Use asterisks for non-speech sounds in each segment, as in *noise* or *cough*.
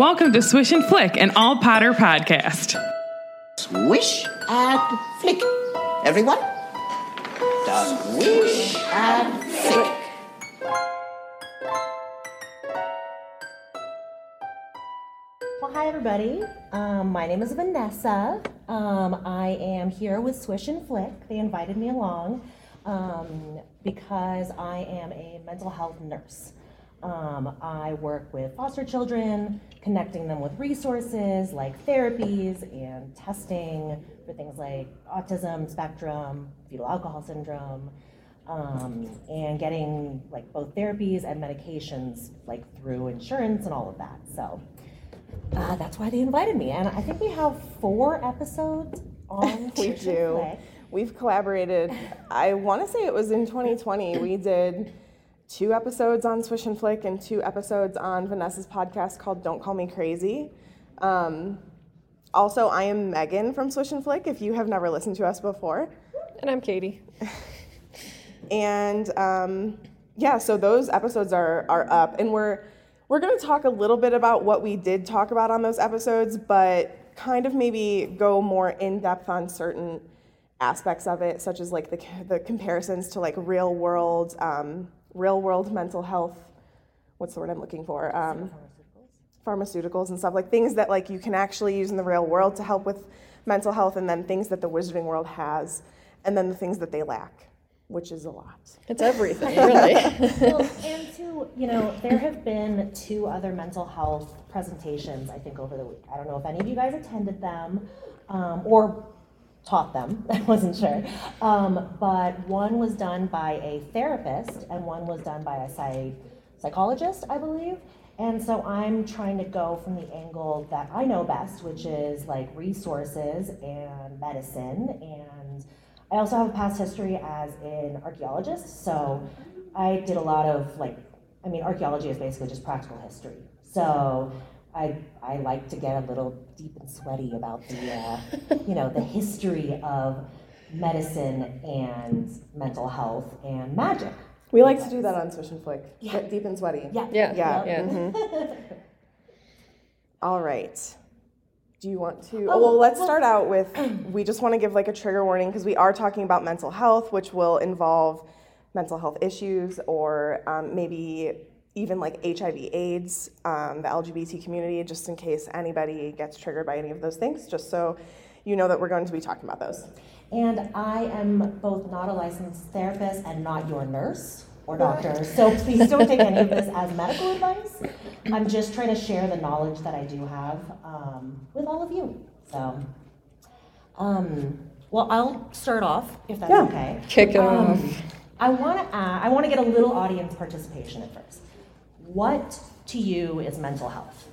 Welcome to Swish and Flick, an all Potter podcast. Swish and flick. Everyone? Swish and flick. Well, hi everybody. Um, my name is Vanessa. Um, I am here with Swish and Flick. They invited me along um, because I am a mental health nurse. Um, I work with foster children, connecting them with resources like therapies and testing for things like autism spectrum, fetal alcohol syndrome, um, and getting like both therapies and medications like through insurance and all of that. So uh, that's why they invited me, and I think we have four episodes on. *laughs* We do. We've collaborated. I want to say it was in 2020. We did two episodes on Swish and Flick and two episodes on Vanessa's podcast called Don't Call Me Crazy. Um, also, I am Megan from Swish and Flick. If you have never listened to us before, And I'm Katie. *laughs* and um, yeah, so those episodes are are up, and we're we're going to talk a little bit about what we did talk about on those episodes, but kind of maybe go more in depth on certain aspects of it, such as like the the comparisons to like real world um, real world mental health. What's the word I'm looking for? Um, pharmaceuticals and stuff like things that like you can actually use in the real world to help with mental health, and then things that the wizarding world has, and then the things that they lack, which is a lot. It's everything, *laughs* really. well, *laughs* and to you know, there have been two other mental health presentations, I think, over the week. I don't know if any of you guys attended them um, or taught them, *laughs* I wasn't sure. Um, but one was done by a therapist and one was done by a psych- psychologist, I believe. And so I'm trying to go from the angle that I know best, which is like resources and medicine. And I also have a past history as an archaeologist. So I did a lot of like, I mean, archaeology is basically just practical history. So I, I like to get a little deep and sweaty about the, uh, you know, the history of medicine and mental health and magic. We like to do that on Swish and Flick. Get deep and sweaty. Yeah. Yeah, Yeah. yeah. mhm. *laughs* All right. Do you want to? Oh, Oh, well, let's start out with *clears throat* we just want to give like a trigger warning because we are talking about mental health, which will involve mental health issues or um, maybe even like HIV/AIDS, um, the LGBT community, just in case anybody gets triggered by any of those things, just so you know that we're going to be talking about those. And I am both not a licensed therapist and not your nurse or doctor. So please don't take any of this as medical advice. I'm just trying to share the knowledge that I do have um, with all of you. So, um, well, I'll start off if that's Yeah. okay. Kick it Um, off. I want to I want to get a little audience participation at first. What to you is mental health?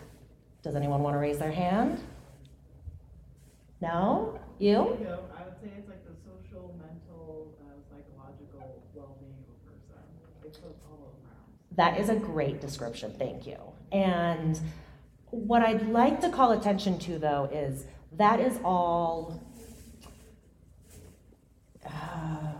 Does anyone want to raise their hand? No? You? I would say it's like the social, mental, uh, psychological well-being of a person. It's all around. That is a great description, thank you. And what I'd like to call attention to, though, is that is all. uh,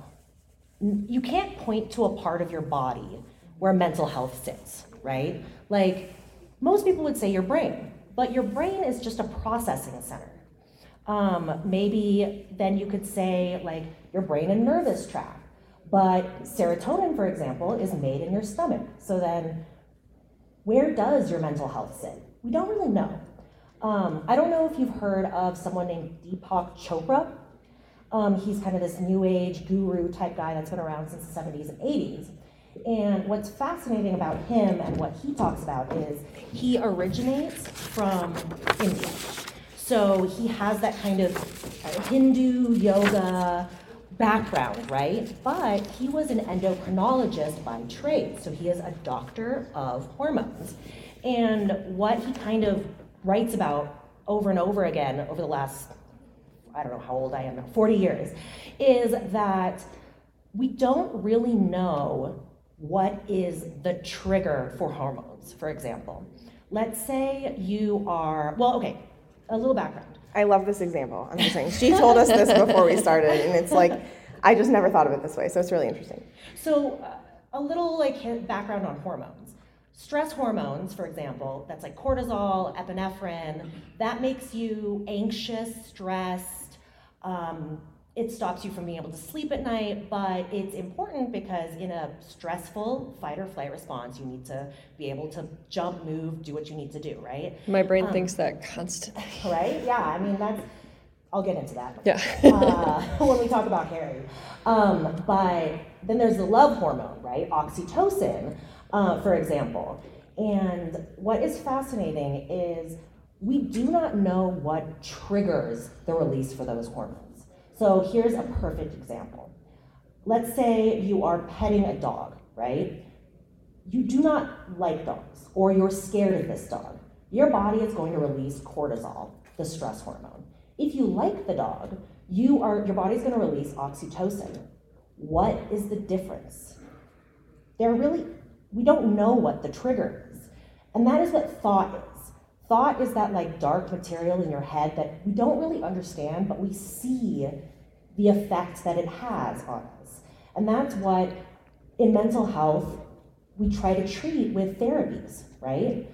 you can't point to a part of your body where mental health sits, right? Like, most people would say your brain, but your brain is just a processing center. Um, maybe then you could say, like, your brain and nervous tract. But serotonin, for example, is made in your stomach. So then, where does your mental health sit? We don't really know. Um, I don't know if you've heard of someone named Deepak Chopra. Um, he's kind of this new age guru type guy that's been around since the 70s and 80s. And what's fascinating about him and what he talks about is he originates from India. So he has that kind of uh, Hindu yoga background, right? But he was an endocrinologist by trade. So he is a doctor of hormones. And what he kind of writes about over and over again over the last, I don't know how old I am now, 40 years, is that we don't really know what is the trigger for hormones, for example. Let's say you are, well, okay, a little background. I love this example. I'm just saying. She told us this before we started, and it's like, I just never thought of it this way, so it's really interesting. So, uh, a little like background on hormones. Stress hormones, for example, that's like cortisol, epinephrine, that makes you anxious, stressed. Um, it stops you from being able to sleep at night, but it's important because in a stressful fight or flight response, you need to be able to jump, move, do what you need to do, right? My brain Um, thinks that constantly. *laughs* Right? Yeah, I mean, that's, I'll get into that Yeah. uh, *laughs* when we talk about Harry. Um, but then there's the love hormone, right? Oxytocin, uh, for example. And what is fascinating is we do not know what triggers the release for those hormones. So here's a perfect example. Let's say you are petting a dog, right? You do not like dogs, or you're scared of this dog. Your body is going to release cortisol, the stress hormone. If you like the dog, you are your body's going to release oxytocin. What is the difference? There really we don't know what the trigger is. And that is what thought is. Thought is that like dark material in your head that we don't really understand, but we see the effect that it has on us. And that's what in mental health we try to treat with therapies, right?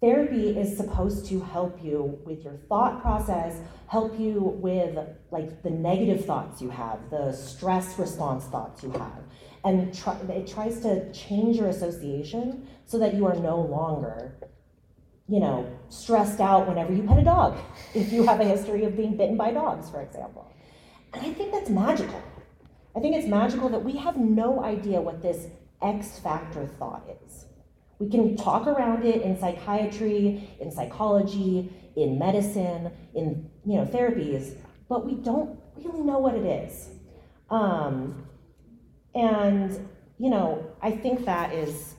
Therapy is supposed to help you with your thought process, help you with like the negative thoughts you have, the stress response thoughts you have. And try, it tries to change your association so that you are no longer, you know, stressed out whenever you pet a dog, *laughs* if you have a history of being bitten by dogs, for example. And I think that's magical. I think it's magical that we have no idea what this X factor thought is. We can talk around it in psychiatry, in psychology, in medicine, in you know therapies, but we don't really know what it is. Um, and you know, I think that is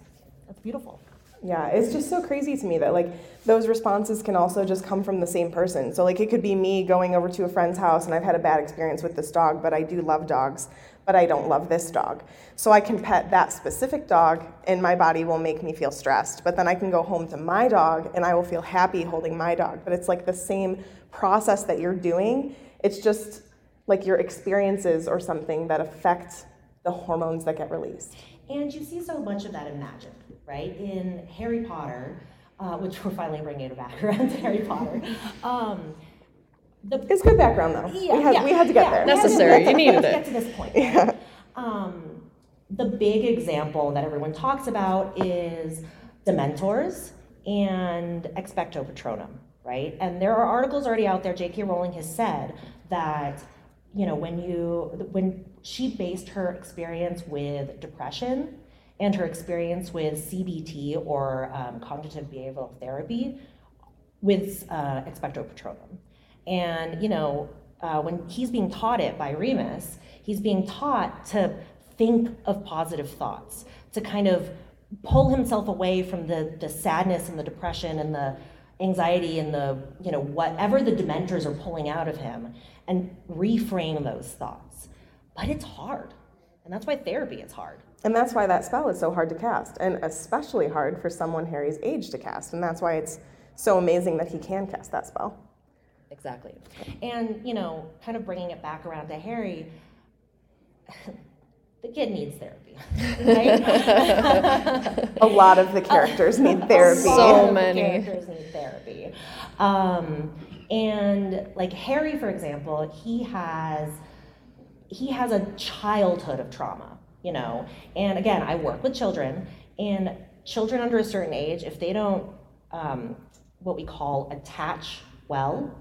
that's beautiful. Yeah, it's just so crazy to me that like those responses can also just come from the same person. So like it could be me going over to a friend's house and I've had a bad experience with this dog, but I do love dogs, but I don't love this dog. So I can pet that specific dog and my body will make me feel stressed. But then I can go home to my dog and I will feel happy holding my dog. But it's like the same process that you're doing. It's just like your experiences or something that affect the hormones that get released. And you see so much of that in magic, right? In Harry Potter, uh, which *laughs* we're finally bringing it back around to Harry Potter. *laughs* Um, the, It's good background though. yeah, we, had, yeah, we had to get yeah, there. we had to- Necessary. we You needed we to it. Get to this point. Um, the big example that everyone talks about is the Dementors and Expecto Patronum, right? And there are articles already out there. J.K. Rowling has said that you know when you when she based her experience with depression and her experience with CBT or um, cognitive behavioral therapy with uh. And, you know, uh, when he's being taught it by Remus, he's being taught to think of positive thoughts, to kind of pull himself away from the, the sadness and the depression and the anxiety and the, you know, whatever the dementors are pulling out of him and reframe those thoughts. But it's hard. And that's why therapy is hard. And that's why that spell is so hard to cast, and especially hard for someone Harry's age to cast. And that's why it's so amazing that he can cast that spell. Exactly. And, you know, kind of bringing it back around to Harry, *laughs* the kid needs therapy, right? *laughs* A lot of the characters need *laughs* therapy. So A the many. characters need therapy. Um, and like Harry, for example, he has he has a childhood of trauma, you know. And again, I work with children, and children under a certain age, if they don't um, what we call attach well,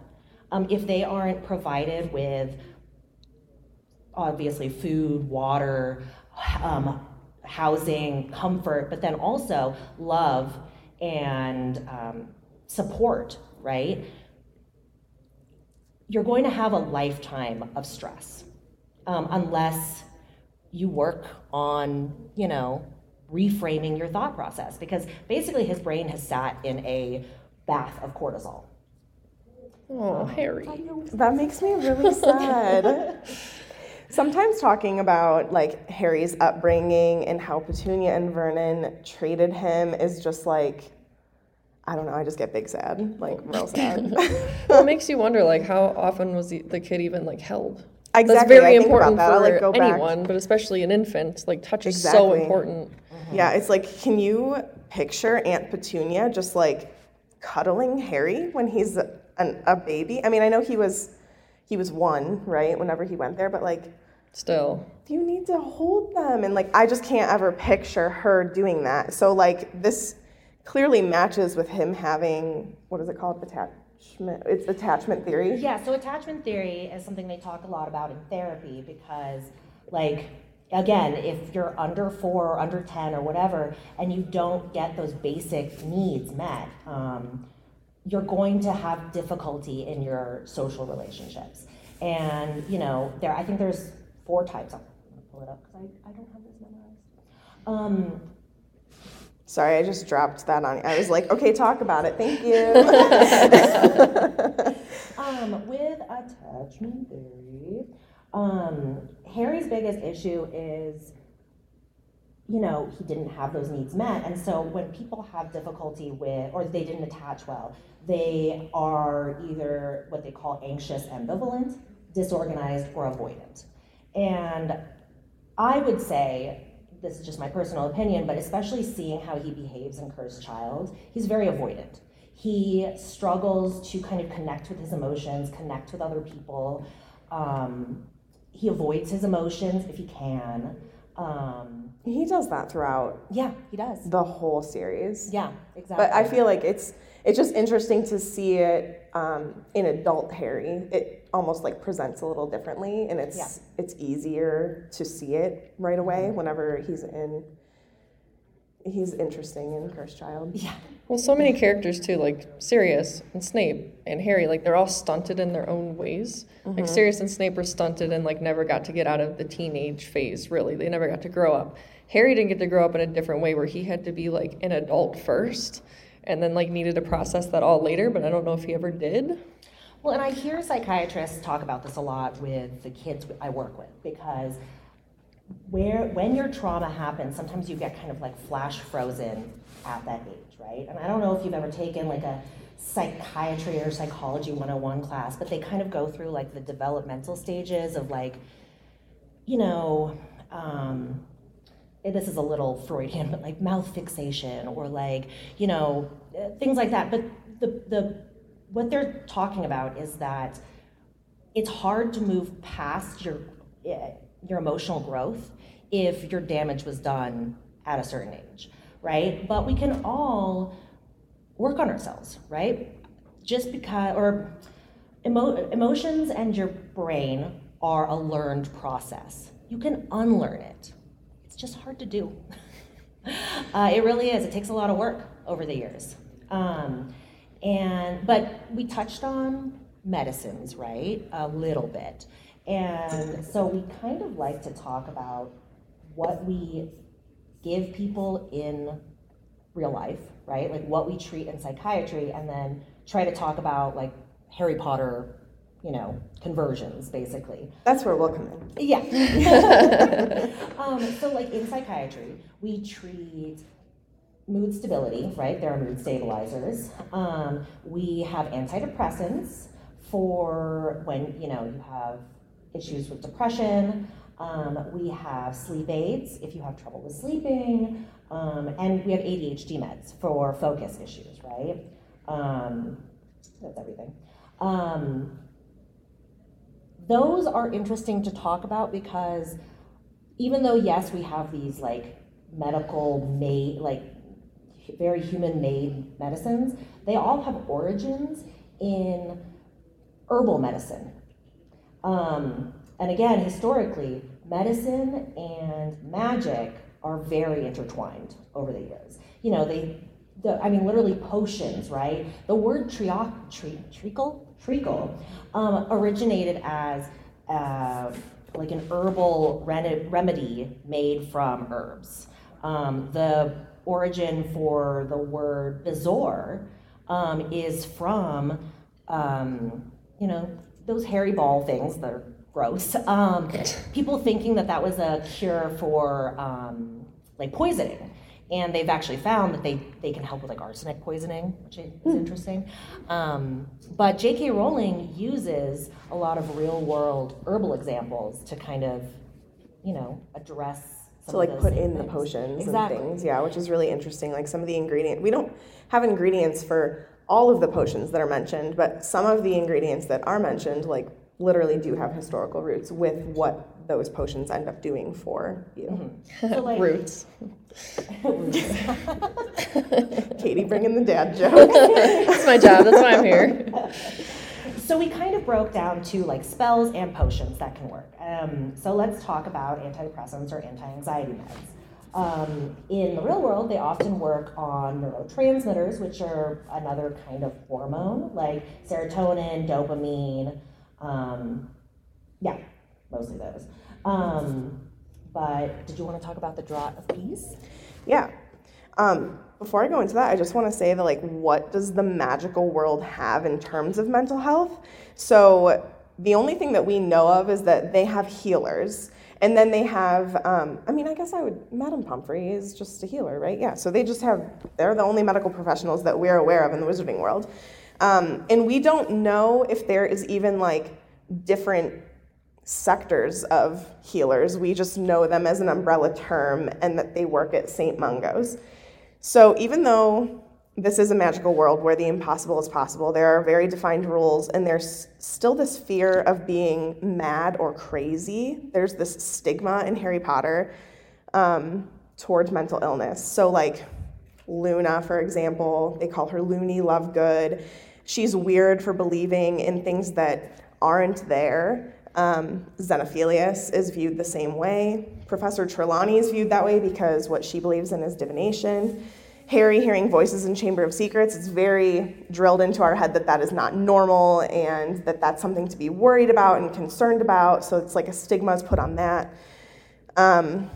um, if they aren't provided with obviously food, water, um, housing, comfort, but then also love and um, support, right? You're going to have a lifetime of stress um, unless you work on, you know, reframing your thought process because basically his brain has sat in a bath of cortisol. Oh, um, Harry. That makes me really *laughs* sad. Sometimes talking about like Harry's upbringing and how Petunia and Vernon treated him is just like I don't know, I just get big sad, like real sad. *laughs* well, it makes you wonder, like, how often was the, the kid even like held? That's very I important that. For like, go back. anyone, but especially an infant. Like, touch is so Exactly. important. Mm-hmm. yeah, it's like can you picture Aunt Petunia just like cuddling Harry when he's an, a baby? I mean, I know he was he was one, right? Whenever he went there, but like Still, you need to hold them and like i just can't ever picture her doing that so like this clearly matches with him having what is it called attachment it's attachment theory Yeah, so attachment theory is something they talk a lot about in therapy because, like, again, if you're under four or under 10 or whatever, and you don't get those basic needs met, um, you're going to have difficulty in your social relationships. And, you know, there, I think there's four types. Gonna pull it up because I, I don't have this memorized. Um, sorry i just dropped that on you i was like okay talk about it thank you *laughs* Um, with attachment theory, um, Harry's biggest issue is, you know, he didn't have those needs met. And so when people have difficulty with, or they didn't attach well, they are either what they call anxious ambivalent, disorganized, or avoidant. And I would say, this is just my personal opinion, but especially seeing how he behaves in Cursed Child, he's very avoidant. He struggles to kind of connect with his emotions, connect with other people. Um, he avoids his emotions if he can. Um, he does that throughout yeah, he does. the whole series Yeah, exactly. but i feel like it's it's just interesting to see it um, in adult harry it almost like presents a little differently and it's Yeah. it's easier to see it right away Mm-hmm. whenever he's in he's interesting in cursed child yeah, well, so many characters too, like Sirius and Snape and Harry. Like, they're all stunted in their own ways. Like Sirius and Snape were stunted and like never got to get out of the teenage phase. Really, they never got to grow up. Harry didn't get to grow up in a different way, where he had to be like an adult first, and then like needed to process that all later. But I don't know if he ever did. Well, and I hear psychiatrists talk about this a lot with the kids I work with because where when your trauma happens, sometimes you get kind of like flash frozen at that age, right? And I don't know if you've ever taken like a psychiatry or psychology 101 class, but they kind of go through like the developmental stages of like, you know, um, this is a little Freudian, *laughs* but like mouth fixation or like, you know, uh, things like that. But the, the, what they're talking about is that it's hard to move past your, eh, your emotional growth if your damage was done at a certain age, right? But we can all work on ourselves, right? Just because, or emo- emotions and your brain are a learned process. You can unlearn it. It's just hard to do. *laughs* uh, it really is. It takes a lot of work over the years. Um, and but we touched on medicines, right? A little bit. And so we kind of like to talk about what we give people in real life, right? Like what we treat in psychiatry, and then try to talk about like Harry Potter, you know, conversions, basically. That's where we'll come in. Yeah. *laughs* *laughs* um, so, like in psychiatry, we treat mood stability, right? There are mood stabilizers. Um, we have antidepressants for when you know you have issues with depression. Um, we have sleep aids if you have trouble with sleeping, um, and we have ADHD meds for focus issues, right? Um, that's everything. Um, those are interesting to talk about because even though yes we have these like medical made like very human made medicines they all have origins in herbal medicine um, and again historically medicine and magic are very intertwined over the years you know they the, I mean, literally potions, right? The word trio, tre, treacle, treacle, um, originated as uh, like an herbal remedy made from herbs. Um, the origin for the word bezoar um, is from, um, you know, those hairy ball things that are gross. Um, people thinking that that was a cure for um, like poisoning. And they've actually found that they, they can help with like arsenic poisoning, which is interesting. Um, but J.K. Rowling uses a lot of real world herbal examples to kind of, you know, address some to like of put same in the potions exactly. and things yeah which is really interesting like some of the ingredient we don't have ingredients for all of the potions that are mentioned but some of the ingredients that are mentioned like literally do have historical roots with what those potions end up doing for you Mm-hmm. *laughs* So, like, Roots. *laughs* *laughs* katie bringing the dad joke That's my job. That's why I'm here. So we kind of broke down to like spells and potions that can work. Um, so let's talk about antidepressants or anti-anxiety meds. Um, in the real world, they often work on neurotransmitters, which are another kind of hormone, like serotonin, dopamine. Um, yeah, mostly those. Um, but did you want to talk about the draught of peace? Yeah. Before I go into that, I just want to say that, like, what does the magical world have in terms of mental health? So, the only thing that we know of is that they have healers. And then they have, um, I mean, I guess I would, Madame Pomfrey is just a healer, right? Yeah. So they just have, they're the only medical professionals that we're aware of in the wizarding world. Um, and we don't know if there is even like different sectors of healers. We just know them as an umbrella term and that they work at St. Mungo's. So even though this is a magical world where the impossible is possible, there are very defined rules, and there's still this fear of being mad or crazy. There's this stigma in Harry Potter um, towards mental illness. So, like Luna, for example, they call her Loony Lovegood. She's weird for believing in things that aren't there. Um, Xenophilius is viewed the same way. Professor Trelawney is viewed that way because what she believes in is divination. Harry hearing voices in Chamber of Secrets, it's very drilled into our head that that is not normal and that that's something to be worried about and concerned about. So it's like a stigma is put on that. Um,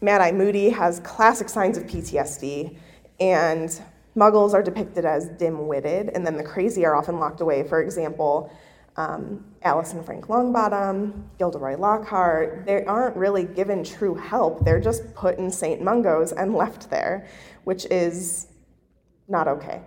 Mad Eye Moody has classic signs of PTSD, and muggles are depicted as dim witted, and then the crazy are often locked away. For example, um, Alice and Frank Longbottom, Gilderoy Lockhart, they aren't really given true help. They're just put in St. Mungo's and *laughs* left there, which is not okay.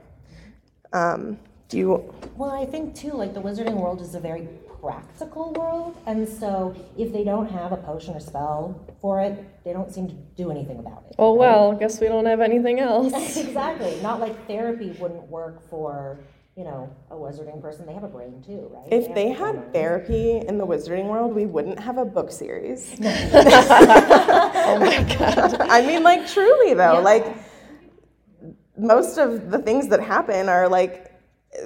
Um, do you? Well, I think too, like the wizarding world is a very practical world, and so if they don't have a potion or spell for it, they don't seem to do anything about it. Oh well, guess we don't have anything else. *laughs* exactly. Not like therapy wouldn't work for you know a wizarding person. They have a brain too, right? If they have had therapy in the Wizarding world, we wouldn't have a book series. *laughs* *laughs* oh my god. I mean, like, truly, though, like, most of the things that happen are like,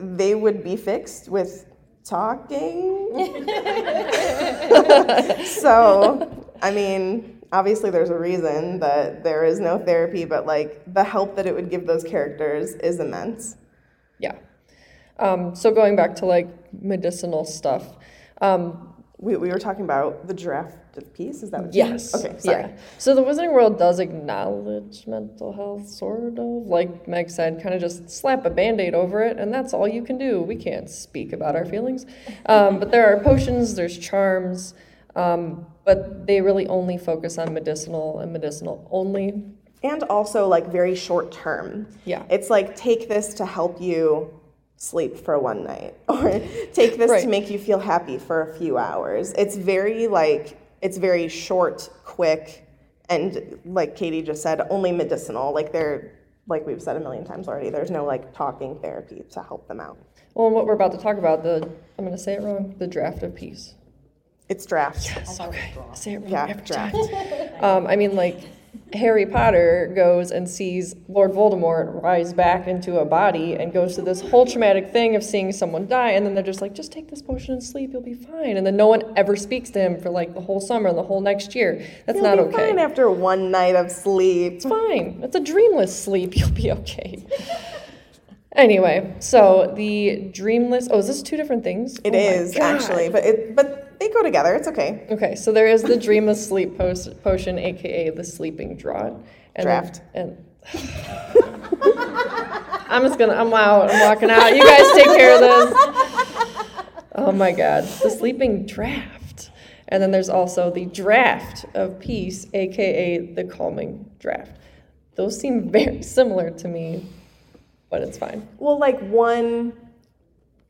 they would be fixed with talking. *laughs* so, I mean, obviously, there's a reason that there is no therapy, but like, the help that it would give those characters is immense. Yeah. Um, so going back to like medicinal stuff. Um, We, we were talking about the draft of peace. Is that what you Yes. Okay, sorry. Yeah. So the Wizarding World does acknowledge mental health, sort of. Like Meg said, kind of just slap a band aid over it, and that's all you can do. We can't speak about our feelings. Um, but there are potions, there's charms, um, but they really only focus on medicinal and medicinal only. and also like very short term. Yeah. It's like take this to help you sleep for one night *laughs* or take this Right. to make you feel happy for a few hours. It's very like it's very short, quick and like Katie just said only medicinal. Like they're like we've said a million times already, there's no like talking therapy to help them out. Well, and what we're about to talk about, the I'm going to say it wrong, the draft of peace. It's draft. Yes, okay. Say it wrong Yeah, draft. *laughs* Um, I mean, like, Harry Potter goes and sees Lord Voldemort rise back into a body and goes through this whole traumatic thing of seeing someone die, and then they're just like, just take this potion and sleep, you'll be fine. And then no one ever speaks to him for like the whole summer and the whole next year. That's You'll not be okay. fine after one night of sleep. It's fine. It's a dreamless sleep. *laughs* You'll be okay. anyway, so the dreamless. Oh, is this two different things? It Oh is actually, but it but they go together. It's okay. Okay, so there is the dream of sleep pos- potion, aka the sleeping draught, And Draft. Then, and *laughs* I'm just gonna. I'm out. I'm walking out. You guys take care of this. Oh my God, the sleeping draft. And then there's also the draft of peace, aka the calming draft. Those seem very *laughs* similar to me, but it's fine. Well, like one,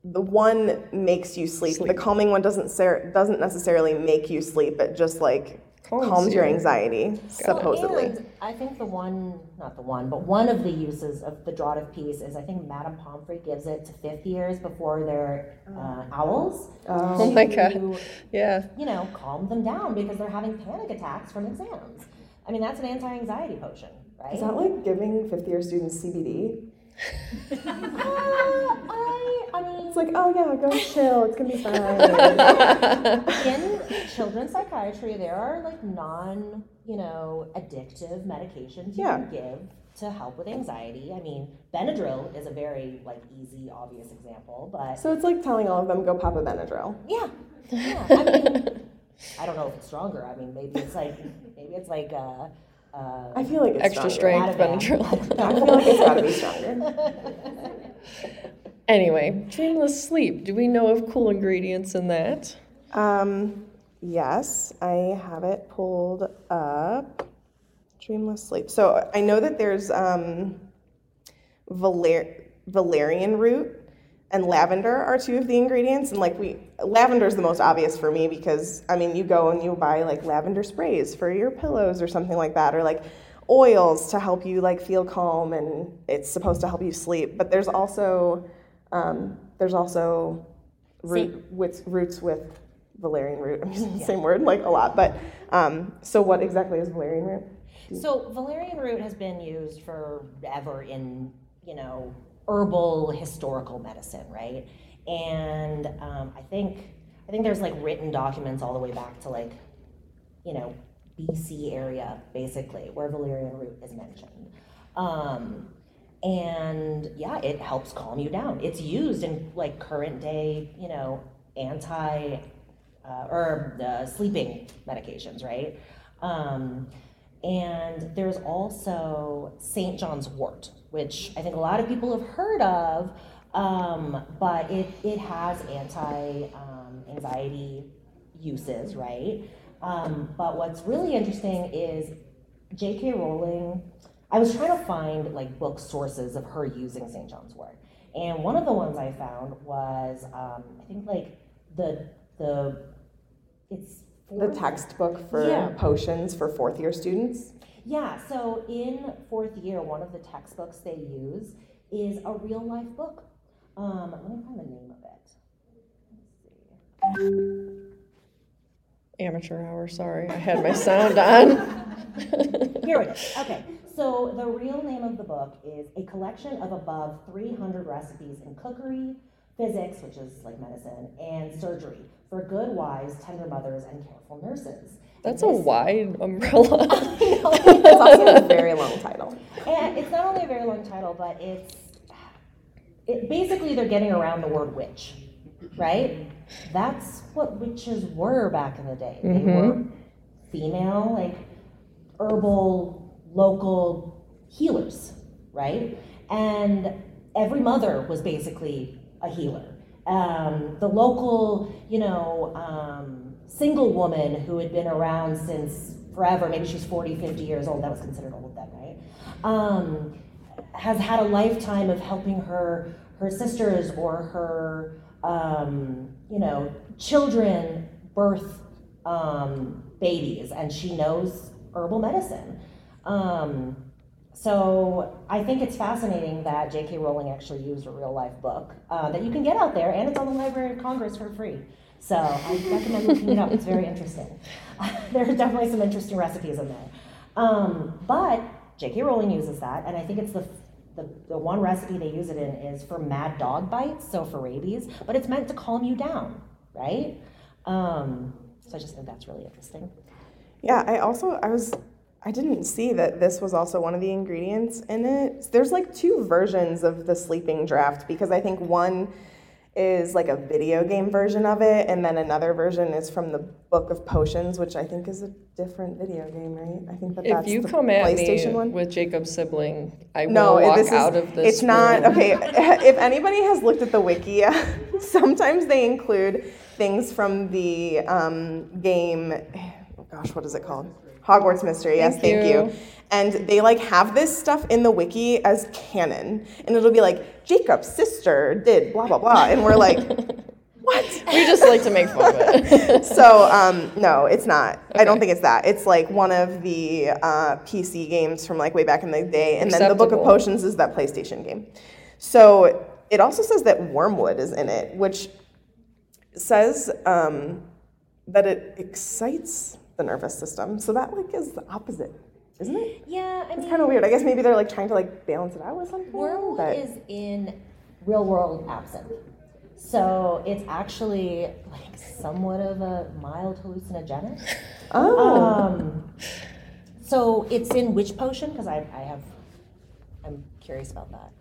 the one makes you sleep. Sleep. The calming one doesn't ser- doesn't necessarily make you sleep. It just like Calms calms, your you. anxiety, supposedly. And I think the one, not the one, but one of the uses of the draught of peace is I think Madame Pomfrey gives it to fifth years before their uh, owls. Oh my to, God. Yeah. You know, calm them down because they're having panic attacks from exams. I mean, that's an anti-anxiety potion, right? Is that like giving fifth year students CBD? *laughs* Uh, I, I mean, It's like, oh yeah, go chill. It's gonna be fine. *laughs* in children's psychiatry, there are like non, you know, addictive medications you Yeah. can give to help with anxiety. I mean, Benadryl is a very like easy, obvious example, but so it's like telling all of them go pop a Benadryl. yeah, yeah. I mean, I don't know if it's stronger. I mean, maybe it's like maybe it's like uh, uh, I feel like it's Extra stronger. strength Benadryl. *laughs* I feel like it's gotta be stronger. *laughs* anyway, dreamless sleep. Do we know of cool ingredients in that? Um, yes, I have it pulled up. Dreamless sleep. So I know that there's um, valer- valerian root and lavender are two of the ingredients, and like we, lavender is the most obvious for me because I mean, you go and you buy like lavender sprays for your pillows or something like that, or like oils to help you like feel calm, and it's supposed to help you sleep. But there's also um, there's also root with roots with valerian root. I'm using the same word like a lot, but um, so what exactly is valerian root? So valerian root has been used forever in, you know, herbal historical medicine, right? And um, I think I think there's like written documents all the way back to like, you know, BC area basically where valerian root is mentioned. Um, and yeah, it helps calm you down. It's used in like current day, you know, anti uh, or uh, sleeping medications, right? Um, and there's also St. John's wort, which I think a lot of people have heard of, um, but it, it has anti um, anxiety uses, right? Um, but what's really interesting is J.K. Rowling. I was trying to find like book sources of her using St. John's wort, and one of the ones I found was um, I think like the the it's The textbook for Yeah. potions for fourth year students. Yeah, so in fourth year, one of the textbooks they use is a real life book. Um, let me find the name of it. Let's see. Amateur hour, sorry. I had my sound on. *laughs* Here it is. Okay, so the real name of the book is A Collection of Above 300 Recipes in Cookery, Physics, which is like medicine, and Surgery for good wives, tender mothers, and careful nurses. That's a This- wide umbrella. *laughs* *laughs* It's also a very long title. And it's not only a very long title, but it's it basically they're getting around the word witch, right? That's what witches were back in the day. They were mm-hmm. female, like herbal, local healers, right? And every mother was basically a healer. Um, the local, you know, um, single woman who had been around since forever, maybe she's 40, 50 years old, that was considered old then, right? Um, has had a lifetime of helping her her sisters or her um, you know children birth um, babies, and she knows herbal medicine. Um, so I think it's fascinating that J.K. Rowling actually used a real life book uh, that you can get out there, and it's on the Library of Congress for free. So I recommend looking it up. It's very interesting. *laughs* there are definitely some interesting recipes in there. Um, but J.K. Rowling uses that, and I think it's the, the the one recipe they use it in is for mad dog bites, so for rabies. But it's meant to calm you down, right? Um, so I just think that's really interesting. Yeah, I also I was I didn't see that this was also one of the ingredients in it. There's like two versions of the sleeping draft because I think one is like a video game version of it, and then another version is from the Book of Potions, which I think is a different video game, right? I think that If that's you the come at PlayStation me one. with Jacob's sibling, I No, will walk is, out of this. it's not okay. *laughs* If anybody has looked at the wiki, *laughs* sometimes they include things from the um, game. Oh *sighs* gosh, what is it called? Hogwarts Mystery. Yes, Thank thank you. you. And they like have this stuff in the wiki as canon, and it'll be like Jacob's sister did blah blah blah, and we're like, *laughs* what? We just like to make fun of it. *laughs* So um, no, it's not. I don't think it's that. It's like one of the uh, PC games from like way back in the day, and then the Book of Potions is that PlayStation game. So it also says that wormwood is in it, which says um, that it excites the nervous system. So that like is the opposite, isn't it? Yeah, I It's kind of weird. I guess maybe they're like trying to like balance it out with something. wormwood but- is in real world absinthe. So it's actually like somewhat of a mild hallucinogenic. oh, Um, so it's in which potion? Because I, I have, I'm curious about that.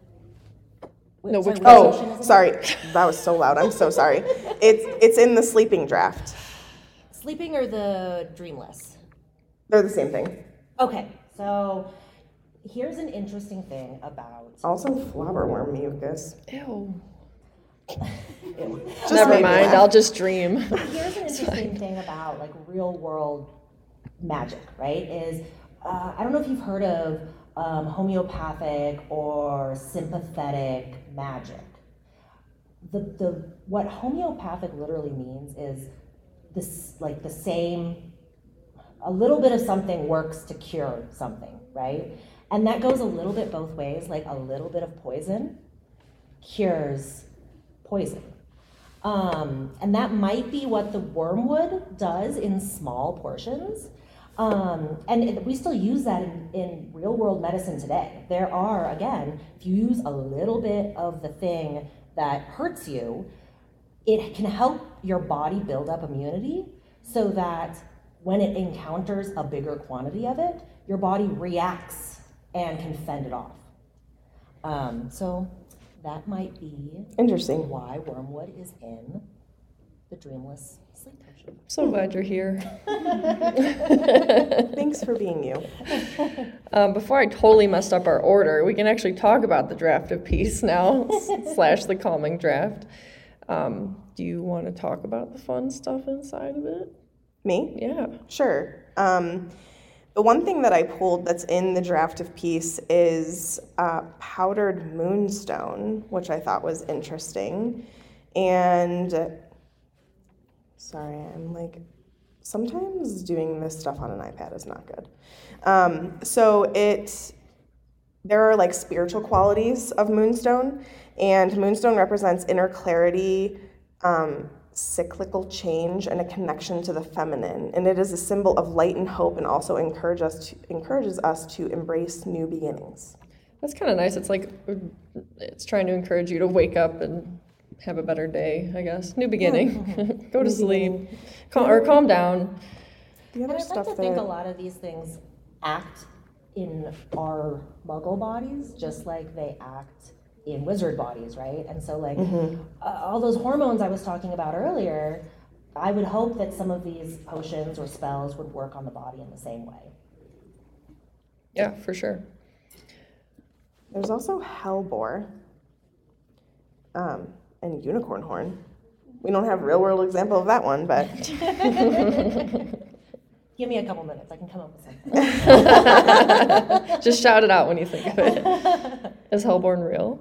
Wh- No, sorry, which potion oh, sorry, that was so loud. I'm so sorry. It's it's in the sleeping draft. Sleeping or the dreamless? They're the same thing. Okay, so here's an interesting thing about. Also, flobberworm mucus. Ew. *laughs* Just Never mind. I'll just dream. Here's an *laughs* interesting thing about like real world magic, right? Is uh, I don't know if you've heard of um, homeopathic or sympathetic magic. The the what homeopathic literally means is this like the same a little bit of something works to cure something, right? And that goes a little bit both ways. Like a little bit of poison cures poison. Um, and that might be what the wormwood does in small portions. Um, and it- we still use that in, in real world medicine today. There are, again, if you use a little bit of the thing that hurts you, it can help your body build up immunity so that when it encounters a bigger quantity of it, your body reacts and can fend it off. Um, so that might be Interesting. why wormwood is in the dreamless sleep potion. so glad you're here. *laughs* Thanks for being you. Um, before I totally messed up our order, we can actually talk about the draft of peace now, *laughs* slash the calming draft. Um, do you want to talk about the fun stuff inside of it? Me? Yeah. Sure. Um, the one thing that I pulled that's in the draft of peace is uh, powdered moonstone, which I thought was interesting. And sorry, I'm like, sometimes doing this stuff on an iPad is not good. Um, so it there are like spiritual qualities of moonstone and moonstone represents inner clarity um, cyclical change and a connection to the feminine and it is a symbol of light and hope and also encourage us to, encourages us to embrace new beginnings That's kind of nice. It's like it's trying to encourage you to wake up and have a better day, I guess. New beginning. *laughs* *laughs* Go to sleep. Cal- or calm down. the And I'd like stuff to think a lot of these things act in our muggle bodies just like they act in wizard bodies, right? And so, like, Mm-hmm. uh, all those hormones I was talking about earlier, I would hope that some of these potions or spells would work on the body in the same way. Yeah, for sure. there's also hellebore um, and unicorn horn we don't have a real world example of that one but *laughs* Give me a couple minutes, I can come up with something. *laughs* Just shout it out when you think of it. *laughs* Is Hellebore real?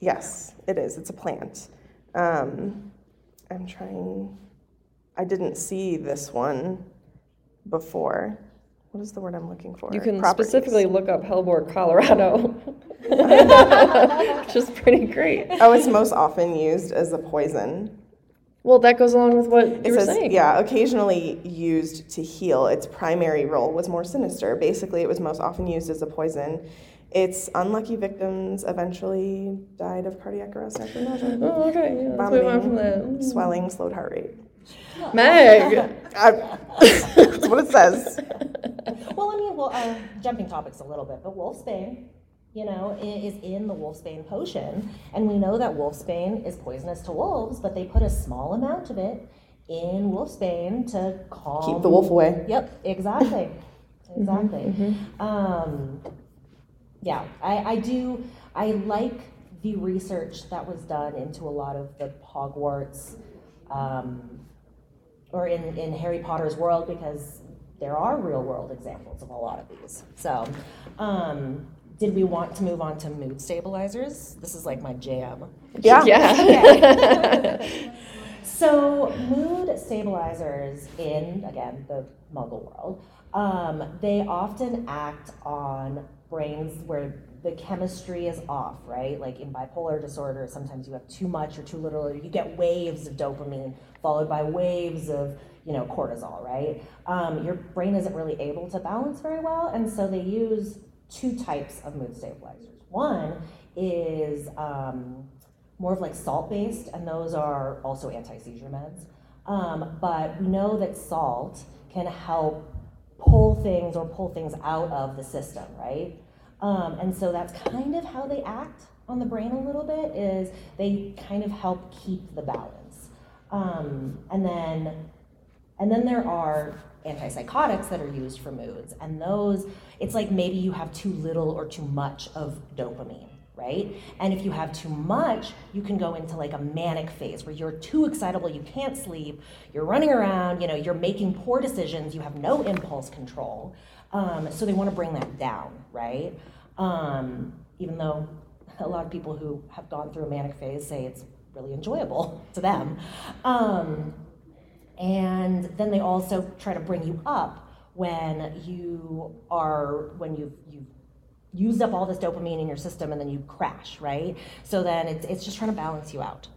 Yes, it is. It's a plant. Um, I'm trying. I didn't see this one before. What is the word I'm looking for? You can Properties. specifically look up Hellborn, Colorado. *laughs* Which is pretty great. Oh, it's most often used as a poison. Well, that goes along with what you It were says, saying. yeah, occasionally used to heal. Its primary role was more sinister. Basically, it was most often used as a poison. Its unlucky victims eventually died of cardiac arrest after nausea. Oh, okay. Yeah, let's move on from Vomiting, that. swelling, slowed heart rate. Meg! *laughs* I, that's what it says. well, I mean, well, uh, jumping topics a little bit, but Wolfsbane, you know, is in the wolfsbane potion. And we know that wolfsbane is poisonous to wolves, but they put a small amount of it in wolfsbane to calm. Keep the wolf away. Yep, exactly. *laughs* exactly. Um, yeah, I, I do, I like the research that was done into a lot of the Hogwarts, um, or in, in Harry Potter's world because there are real world examples of a lot of these. So, um, did we want to move on to mood stabilizers? This is like my jam. Yeah. Yeah. *laughs* So, mood stabilizers in, again, the muggle world, um, they often act on brains where the chemistry is off, right? Like in bipolar disorder, sometimes you have too much or too little, or you get waves of dopamine followed by waves of, you know, cortisol, right? Um, your brain isn't really able to balance very well, and so they use two types of mood stabilizers. One is um, more of like salt based, and those are also anti seizure meds. Um, but we know that salt can help pull things or pull things out of the system, right? Um, and so that's kind of how they act on the brain a little bit. Is they kind of help keep the balance, um, and then and then there are antipsychotics that are used for moods, and those, it's like maybe you have too little or too much of dopamine, right? And if you have too much, you can go into like a manic phase where you're too excitable, you can't sleep, you're running around, you know, you're making poor decisions, you have no impulse control. Um, so they want to bring that down, right? Um, even though a lot of people who have gone through a manic phase say it's really enjoyable *laughs* to them. Um, and then they also try to bring you up when you are when you've you've used up all this dopamine in your system and then you crash right? So then it's, it's just trying to balance you out.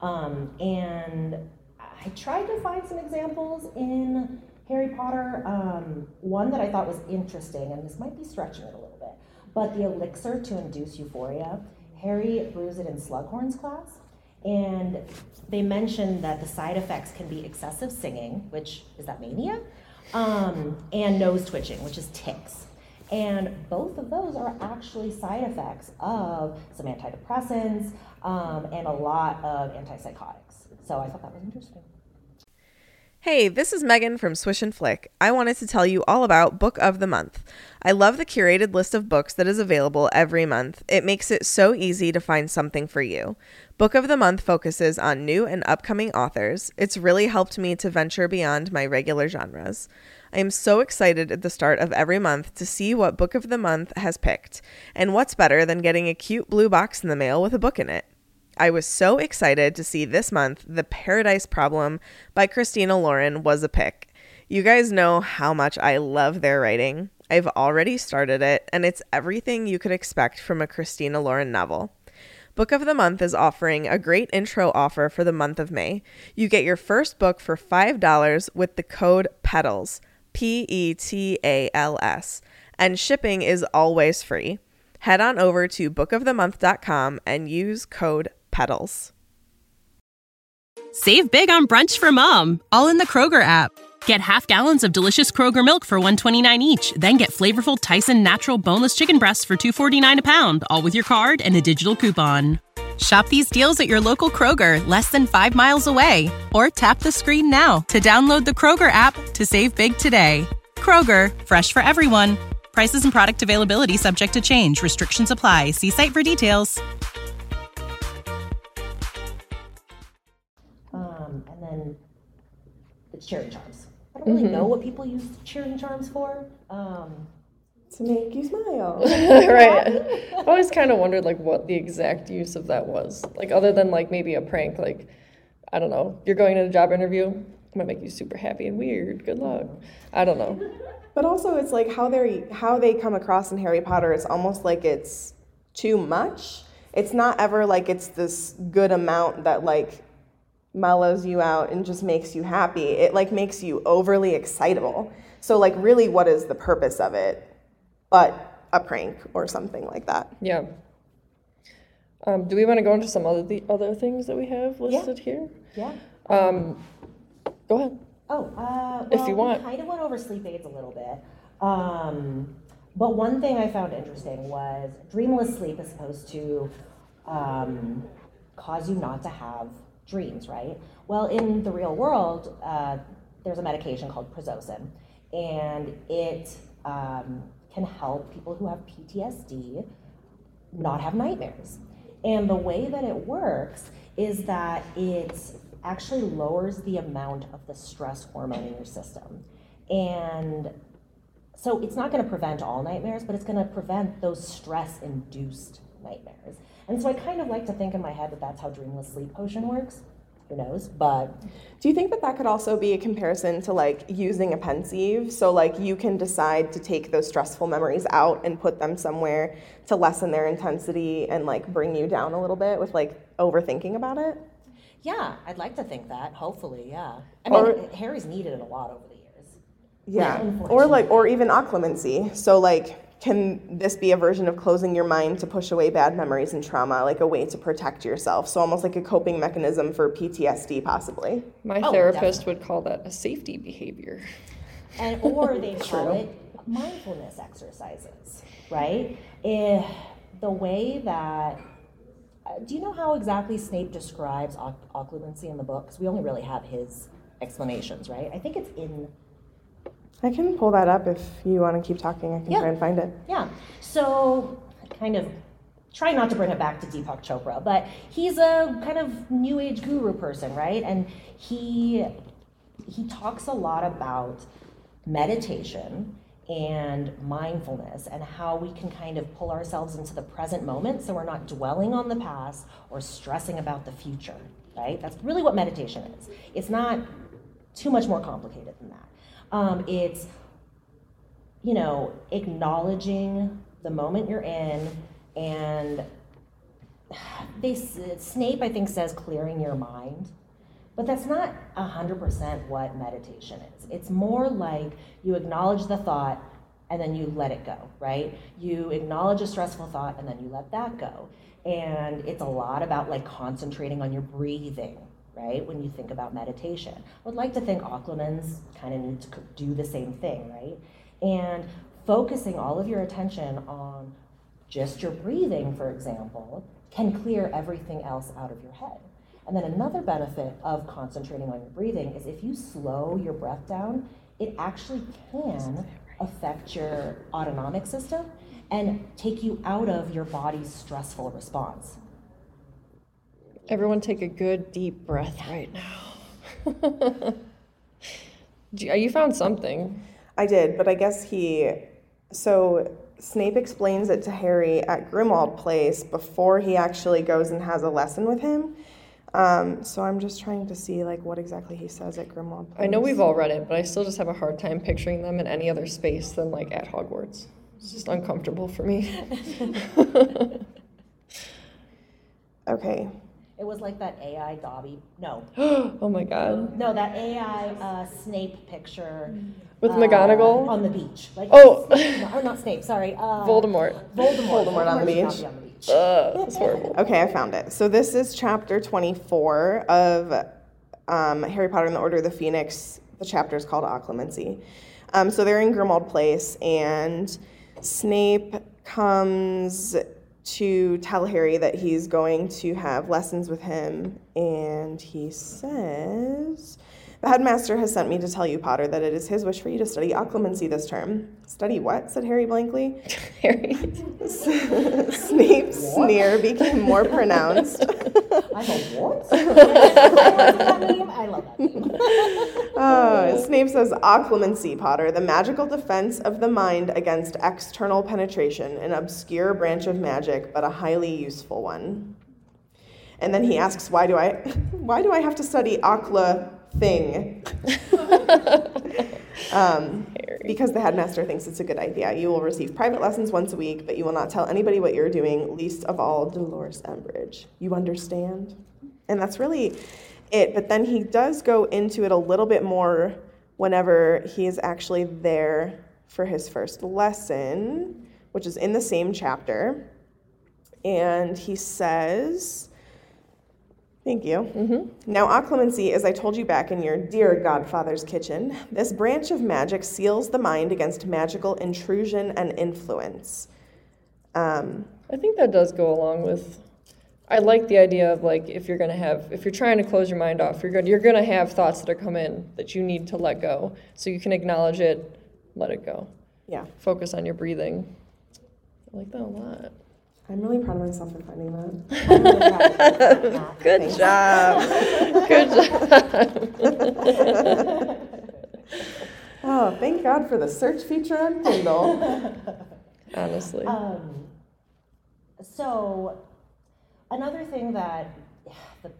Um, and i tried to find some examples in harry potter um, one that i thought was interesting and this might be stretching it a little bit but the elixir to induce euphoria. Harry brews it in slughorn's class and they mentioned that the side effects can be excessive singing, which is that mania, um, and nose twitching, which is tics. And both of those are actually side effects of some antidepressants um, and a lot of antipsychotics. So I thought that was interesting. Hey, this is Megan from Swish and Flick. I wanted to tell you all about Book of the Month. I love the curated list of books that is available every month. It makes it so easy to find something for you. Book of the Month focuses on new and upcoming authors. It's really helped me to venture beyond my regular genres. I am so excited at the start of every month to see what Book of the Month has picked. And what's better than getting a cute blue box in the mail with a book in it? I was so excited to see this month The Paradise Problem by Christina Lauren was a pick. You guys know how much I love their writing. I've already started it, and it's everything you could expect from a Christina Lauren novel. Book of the Month is offering a great intro offer for the month of May. You get your first book for $5 with the code PETALS, P E T A L S, and shipping is always free. Head on over to bookofthemonth.com and use code PETALS. Save big on brunch for mom, all in the Kroger app. Get half gallons of delicious Kroger milk for 129 each, then get flavorful Tyson natural boneless chicken breasts for 249 a pound, all with your card and a digital coupon. Shop these deals at your local Kroger, less than 5 miles away, or tap the screen now to download the Kroger app to save big today. Kroger, fresh for everyone. Prices and product availability subject to change. Restrictions apply. See site for details. Um, and then the cheering charms. I don't really know what people use cheering charms for. Um, To make you smile. *laughs* right. I always kind of wondered like what the exact use of that was. Like other than like maybe a prank, like I don't know, you're going to a job interview, it might make you super happy and weird. Good luck. I don't know. *laughs* But also, it's like how they how they come across in Harry Potter. It's almost like it's too much. It's not ever like it's this good amount that like mellows you out and just makes you happy. It like makes you overly excitable. So like, really, what is the purpose of it? But a prank or something like that. Yeah. Um, do we want to go into some other the other things that we have listed here? yeah. Um, go ahead. Oh, uh, If you want. we kind of went over sleep aids a little bit. Um, But one thing I found interesting was dreamless sleep is supposed to um, cause you not to have dreams, right? Well, in the real world, uh, there's a medication called Prazosin, and it um, can help people who have PTSD not have nightmares. And the way that it works is that it actually lowers the amount of the stress hormone in your system. And so it's not going to prevent all nightmares, but it's going to prevent those stress induced nightmares. And so I kind of like to think in my head that that's how dreamless sleep potion works. Who knows? But Do you think that that could also be a comparison to like using a pensieve? So like you can decide to take those stressful memories out and put them somewhere to lessen their intensity and like bring you down a little bit with like overthinking about it? yeah, I'd like to think that. Hopefully, yeah. I mean, Or- Harry's needed it a lot over the years. Yeah. Or like or even occlumency. So like can this be a version of closing your mind to push away bad memories and trauma, like a way to protect yourself? So almost like a coping mechanism for PTSD possibly. My Oh, therapist would call that a safety behavior. and or *laughs* they call it mindfulness exercises, right? Eh, the way that uh, do you know how exactly Snape describes oc- occlumency in the book? 'Cause we only really have his explanations, right? I think it's in I can pull that up if you want to keep talking. I can Yeah. try and find it. Yeah. So, kind of try not to bring it back to Deepak Chopra, but he's a kind of new age guru person, right? And he he talks a lot about meditation and mindfulness and how we can kind of pull ourselves into the present moment so we're not dwelling on the past or stressing about the future, right? That's really what meditation is. It's not too much more complicated than that. Um, it's you know, acknowledging the moment you're in, and they Snape I think says clearing your mind, but that's not hundred percent what meditation is. It's more like you acknowledge the thought and then you let it go, right? You acknowledge a stressful thought and then you let that go, and it's a lot about like concentrating on your breathing. Right when you think about meditation, I would like to think Occlumens kind of need to do the same thing, right? and focusing all of your attention on just your breathing, for example, can clear everything else out of your head. And then another benefit of concentrating on your breathing is if you slow your breath down, it actually can affect your autonomic system and take you out of your body's stressful response. Everyone take a good deep breath right now. *laughs* You, found something. I did, but I guess he. So Snape explains it to Harry at Grimmauld Place before he actually goes and has a lesson with him. Um, so I'm just trying to see like what exactly he says at Grimmauld Place. I know we've all read it, but I still just have a hard time picturing them in any other space than like at Hogwarts. It's just uncomfortable for me. *laughs* Okay. It was like that AI Dobby, no, *gasps* oh my god. no, that AI uh, Snape picture With uh, McGonagall? on the beach. Like, Oh. no, *laughs* or not Snape. Sorry, uh, Voldemort. Voldemort. Voldemort on the beach. on the beach. Ugh, that's *laughs* horrible. Okay, I found it. So this is chapter 24 of um, Harry Potter and the Order of the Phoenix. The chapter is called Occlumency. Um, so they're in Grimmauld Place, and Snape comes to tell Harry that he's going to have lessons with him, and he says, "The headmaster has sent me to tell you, Potter, that it is his wish for you to study occlumency this term." Study what? said Harry blankly. *laughs* Harry. Snape's sneer became more pronounced. *laughs* I'm a what? *laughs* I love that name. I love that name. Uh, Snape says, Occlumency, Potter, the magical defense of the mind against external penetration, an obscure branch of magic, but a highly useful one. And then he asks, Why do I why do I have to study Occla thing? *laughs* um, because the headmaster thinks it's a good idea. You will receive private lessons once a week, but you will not tell anybody what you're doing, least of all Dolores Umbridge. You understand? And that's really it. But then he does go into it a little bit more whenever he is actually there for his first lesson, which is in the same chapter. And he says, Thank you. Now, occlumency, as I told you back in your dear godfather's kitchen, this branch of magic seals the mind against magical intrusion and influence. Um, I think that does go along with. I like the idea of like if you're gonna have if you're trying to close your mind off, you're gonna you're gonna have thoughts that are come in that you need to let go, so you can acknowledge it, let it go, yeah, focus on your breathing. I like that a lot. I'm really proud of myself for finding that. *laughs* *laughs* Good job. Good *laughs* job. Oh, thank God for the search feature on Kindle. Honestly. Um, so, another thing that *sighs* the,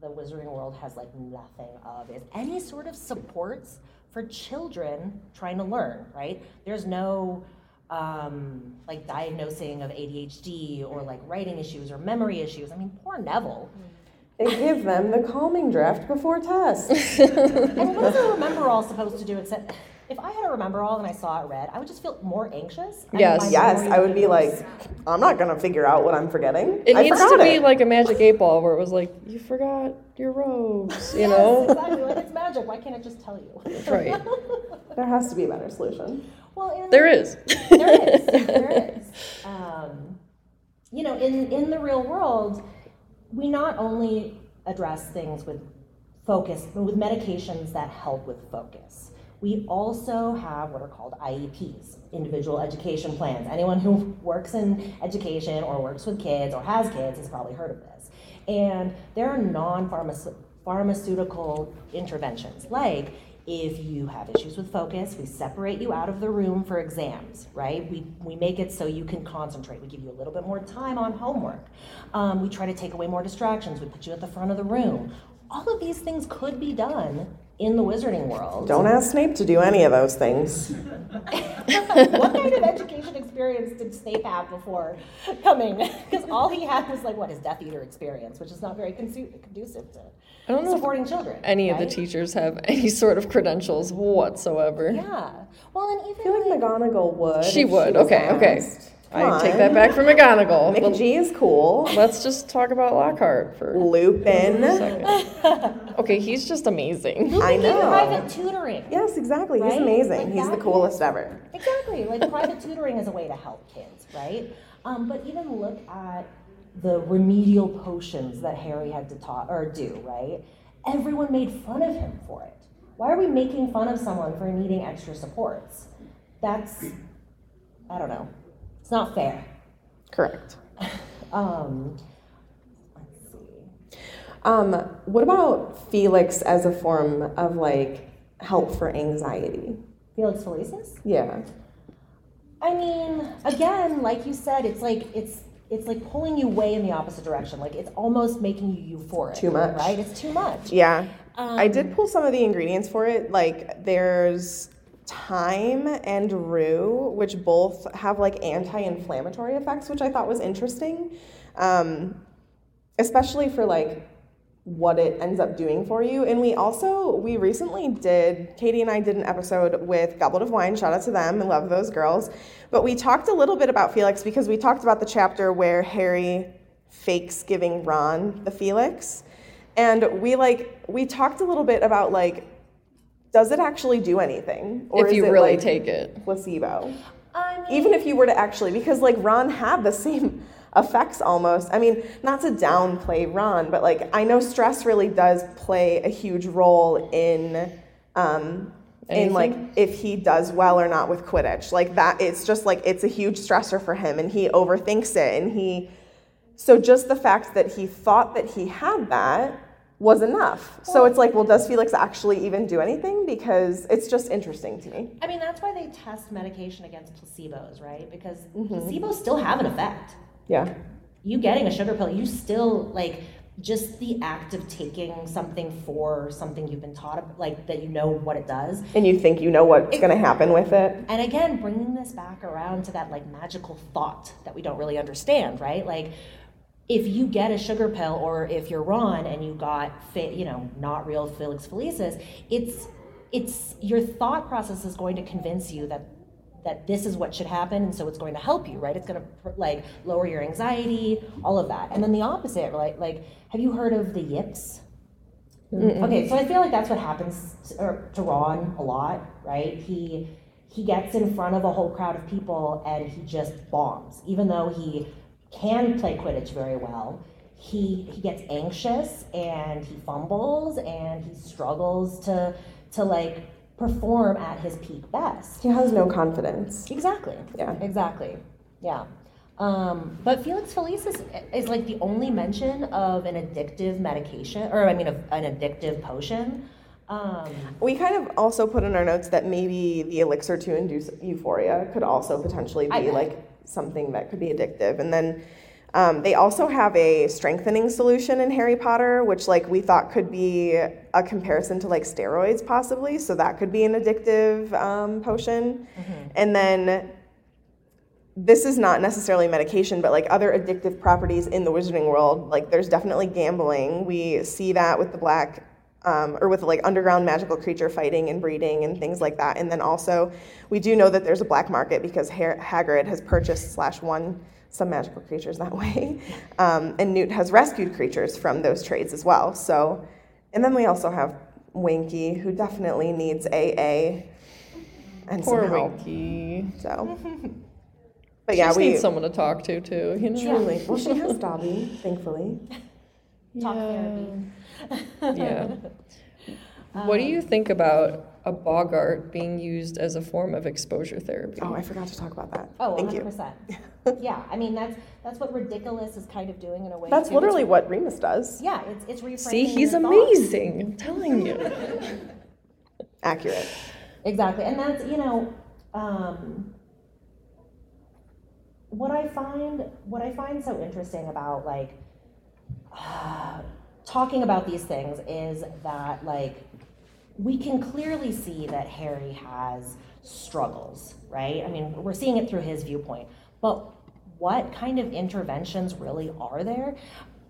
the wizarding world has like nothing of is any sort of supports for children trying to learn, right? There's no um, like diagnosing of ADHD or like writing issues or memory issues. I mean, poor Neville. They give them the calming draft before tests. *laughs* And what is a Remembrall supposed to do except if I had a Remembrall and I saw it read, I would just feel more anxious. and Yes. my Yes, memory I would be would like, I'm not gonna figure out what I'm forgetting. it I needs forgot to be it. like a magic eight ball where it was like you forgot your robes, you Yes, know? exactly. Like it's magic. Why can't I just tell you? Right. There has to be a better solution. Well, in There is. there is. *laughs* There is. Um, you know, in, in the real world, we not only address things with focus, but with medications that help with focus. We also have what are called IEPs, individual education plans. Anyone who works in education or works with kids or has kids has probably heard of this. And there are non pharmaceutical interventions, like if you have issues with focus, we separate you out of the room for exams, right? We, we make it so you can concentrate. We give you a little bit more time on homework. Um, we try to take away more distractions. We put you at the front of the room. All of these things could be done in the wizarding world. Don't ask Snape to do any of those things. *laughs* what kind of education experience did Snape have before coming? *laughs* Because all he had was like what his Death Eater experience, which is not very conducive to I don't know supporting children. Any of the teachers have any sort of credentials whatsoever. Yeah. Well, and I even feel like McGonagall would. She would. was Okay, okay. Asked. Come I take that back from McGonagall. Nick Well, G is cool. let's just talk about Lockhart for a Lupin. second. Okay, he's just amazing. *laughs* I Give know. private tutoring. Yes, exactly. He's Right? amazing. Like He's the that coolest ever. Exactly. Like private *laughs* tutoring is a way to help kids, right? Um, but even look at the remedial potions that Harry had to ta- or do, right? Everyone made fun of him for it. Why are we making fun of someone for needing extra supports? That's, I don't know. It's not fair. Correct. *laughs* Um, let's see. Um, what about Felix as a form of like help for anxiety? Felix Felicis? Yeah. I mean, again, like you said, it's like it's it's like pulling you way in the opposite direction. Like it's almost making you euphoric. Too much. right? It's too much. Yeah. I Um, did pull some of the ingredients for it. Like there's thyme and rue, which both have like anti-inflammatory effects, which I thought was interesting. Um, especially for like what it ends up doing for you. And we also we recently did Katie and I did an episode with Goblet of Wine. Shout out to them. I love those girls. But we talked a little bit about Felix because we talked about the chapter where Harry fakes giving Ron the Felix. And we like we talked a little bit about like does it actually do anything Or if is you it, really like, take it. placebo? I mean, even if you were to actually because like ron had the same *laughs* effects almost i mean not to downplay ron but like i know stress really does play a huge role in um in like if he does well or not with quidditch like that it's just like it's a huge stressor for him and he overthinks it and he so just the fact that he thought that he had that was enough so it's like well does felix actually even do anything because it's just interesting to me I mean, that's why they test medication against placebos, right? Because Mm-hmm. placebos still have an effect. yeah You getting a sugar pill, you still like just the act of taking something for something you've been taught, like that you know what it does. and you think you know what's going to happen with it And again, bringing this back around to that like magical thought that we don't really understand, right? Like, if you get a sugar pill, or if you're Ron and you got, you know, not real Felix Felicis, it's it's your thought process is going to convince you that that this is what should happen and so it's going to help you right? It's going to like lower your anxiety all of that. And then the opposite right? Like have you heard of the yips? Okay so i feel like that's what happens to, or, to ron a lot right? He he gets in front of a whole crowd of people and he just bombs even though he can play quidditch very well he he gets anxious and he fumbles and he struggles to to like perform at his peak best He has no confidence. Exactly. Yeah. Exactly. Yeah. Um, but Felix Felicis, is like the only mention of an addictive medication, or I mean, a, an addictive potion. Um, We kind of also put in our notes that maybe the elixir to induce euphoria could also potentially be like something that could be addictive. And then um, they also have a strengthening solution in Harry Potter, which like we thought could be a comparison to like steroids possibly. So that could be an addictive um, potion. And then this is not necessarily medication, but like other addictive properties in the wizarding world, like there's definitely gambling. We see that with the black, um, or with like underground magical creature fighting and breeding and things like that. And then also, we do know that there's a black market because Har- Hagrid has purchased slash won some magical creatures that *laughs* way, um, and Newt has rescued creatures from those trades as well. So, and then we also have Winky, who definitely needs AA and Poor some help. Winky. So. *laughs* But She yeah, just we need someone to talk to too. You know. truly. Well, she has *laughs* Dobby, thankfully. talk Yeah. therapy. Yeah. *laughs* what do you think about a boggart being used as a form of exposure therapy? Oh, I forgot to talk about that. Oh, Thank 100%. you. *laughs* yeah, I mean, that's that's what Riddikulus is kind of doing in a way. That's too. literally It's- what Remus does. Yeah, it's, it's reframing. See, he's amazing. I'm telling you. *laughs* Accurate. Exactly, and that's you know, um, what I find what I find so interesting about like *sighs* talking about these things is that like we can clearly see that Harry has struggles, right? I mean, we're seeing it through his viewpoint, but what kind of interventions really are there?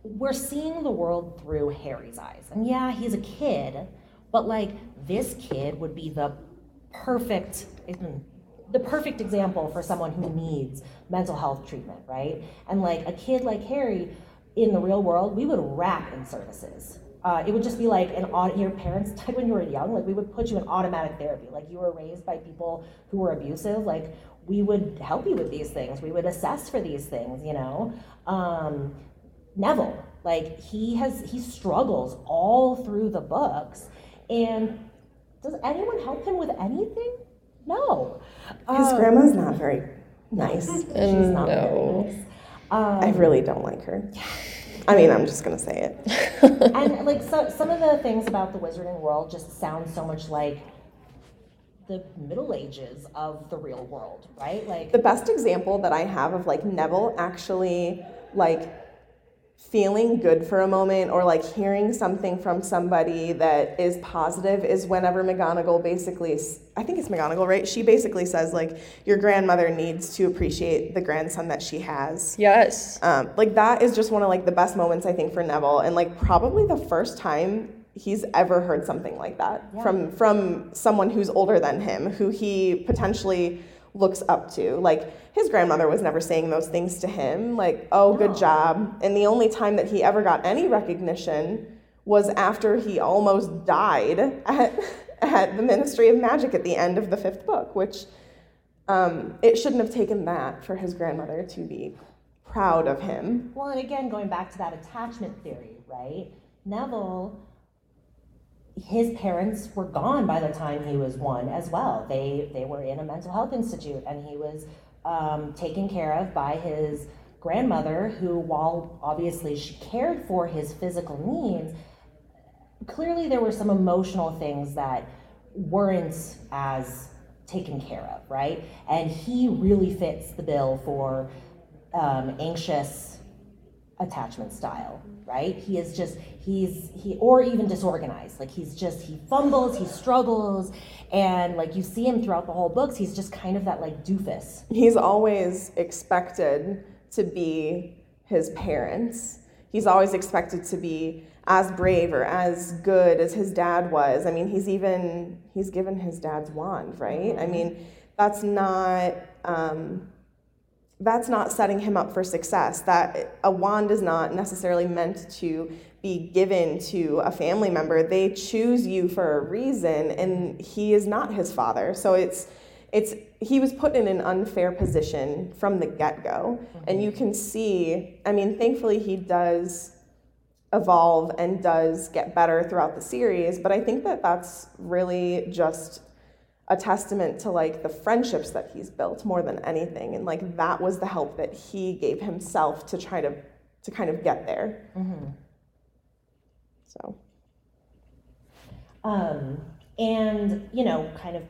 We're seeing the world through Harry's eyes. And yeah, he's a kid, but like this kid would be the perfect the perfect example for someone who needs mental health treatment, right? And like a kid like Harry in the real world, we would wrap in services. Uh, it would just be like an au- your parents *laughs* died when you were young. Like we would put you in automatic therapy. Like you were raised by people who were abusive. Like we would help you with these things. We would assess for these things. You know, um, Neville, like he has he struggles all through the books, and does anyone help him with anything? No. His Um, grandma's not very nice. *laughs* She's not No. very nice. Um, I really don't like her. Yeah. I mean, I'm just gonna say it. *laughs* and *laughs* like so, some of the things about the wizarding world just sound so much like the Middle Ages of the real world, right? Like The best example that I have of like Neville actually like feeling good for a moment or like hearing something from somebody that is positive is whenever McGonagall basically I think it's McGonagall, right? She basically says like your grandmother needs to appreciate the grandson that she has. Yes. Um, like that is just one of like the best moments I think for Neville, and like probably the first time he's ever heard something like that from from someone who's older than him, who he potentially looks up to. Like his grandmother was never saying those things to him, like "oh, good job," and the only time that he ever got any recognition was after he almost died at *laughs* at the Ministry of Magic at the end of the fifth book, which. Um, it shouldn't have taken that for his grandmother to be proud of him. Well, and again, going back to that attachment theory, right? Neville, his parents were gone by the time he was one as well. They they were in a mental health institute, and he was um, taken care of by his grandmother, who, while obviously she cared for his physical needs, clearly there were some emotional things that weren't as taken care of, right? And he really fits the bill for um, anxious attachment style, right? He is just he's he or even disorganized. Like he's just he fumbles, he struggles, and like you see him throughout the whole books, he's just kind of that like doofus. He's always expected to be his parents. He's always expected to be as brave or as good as his dad was. I mean, he's even he's given his dad's wand, right? I mean, that's not um, that's not setting him up for success. That a wand is not necessarily meant to be given to a family member. They choose you for a reason, and he is not his father. So it's it's he was put in an unfair position from the get-go mm-hmm. and you can see i mean thankfully he does evolve and does get better throughout the series but i think that that's really just a testament to like the friendships that he's built more than anything. And like that was the help that he gave himself to try to to kind of get there. So. Um, and you know, kind of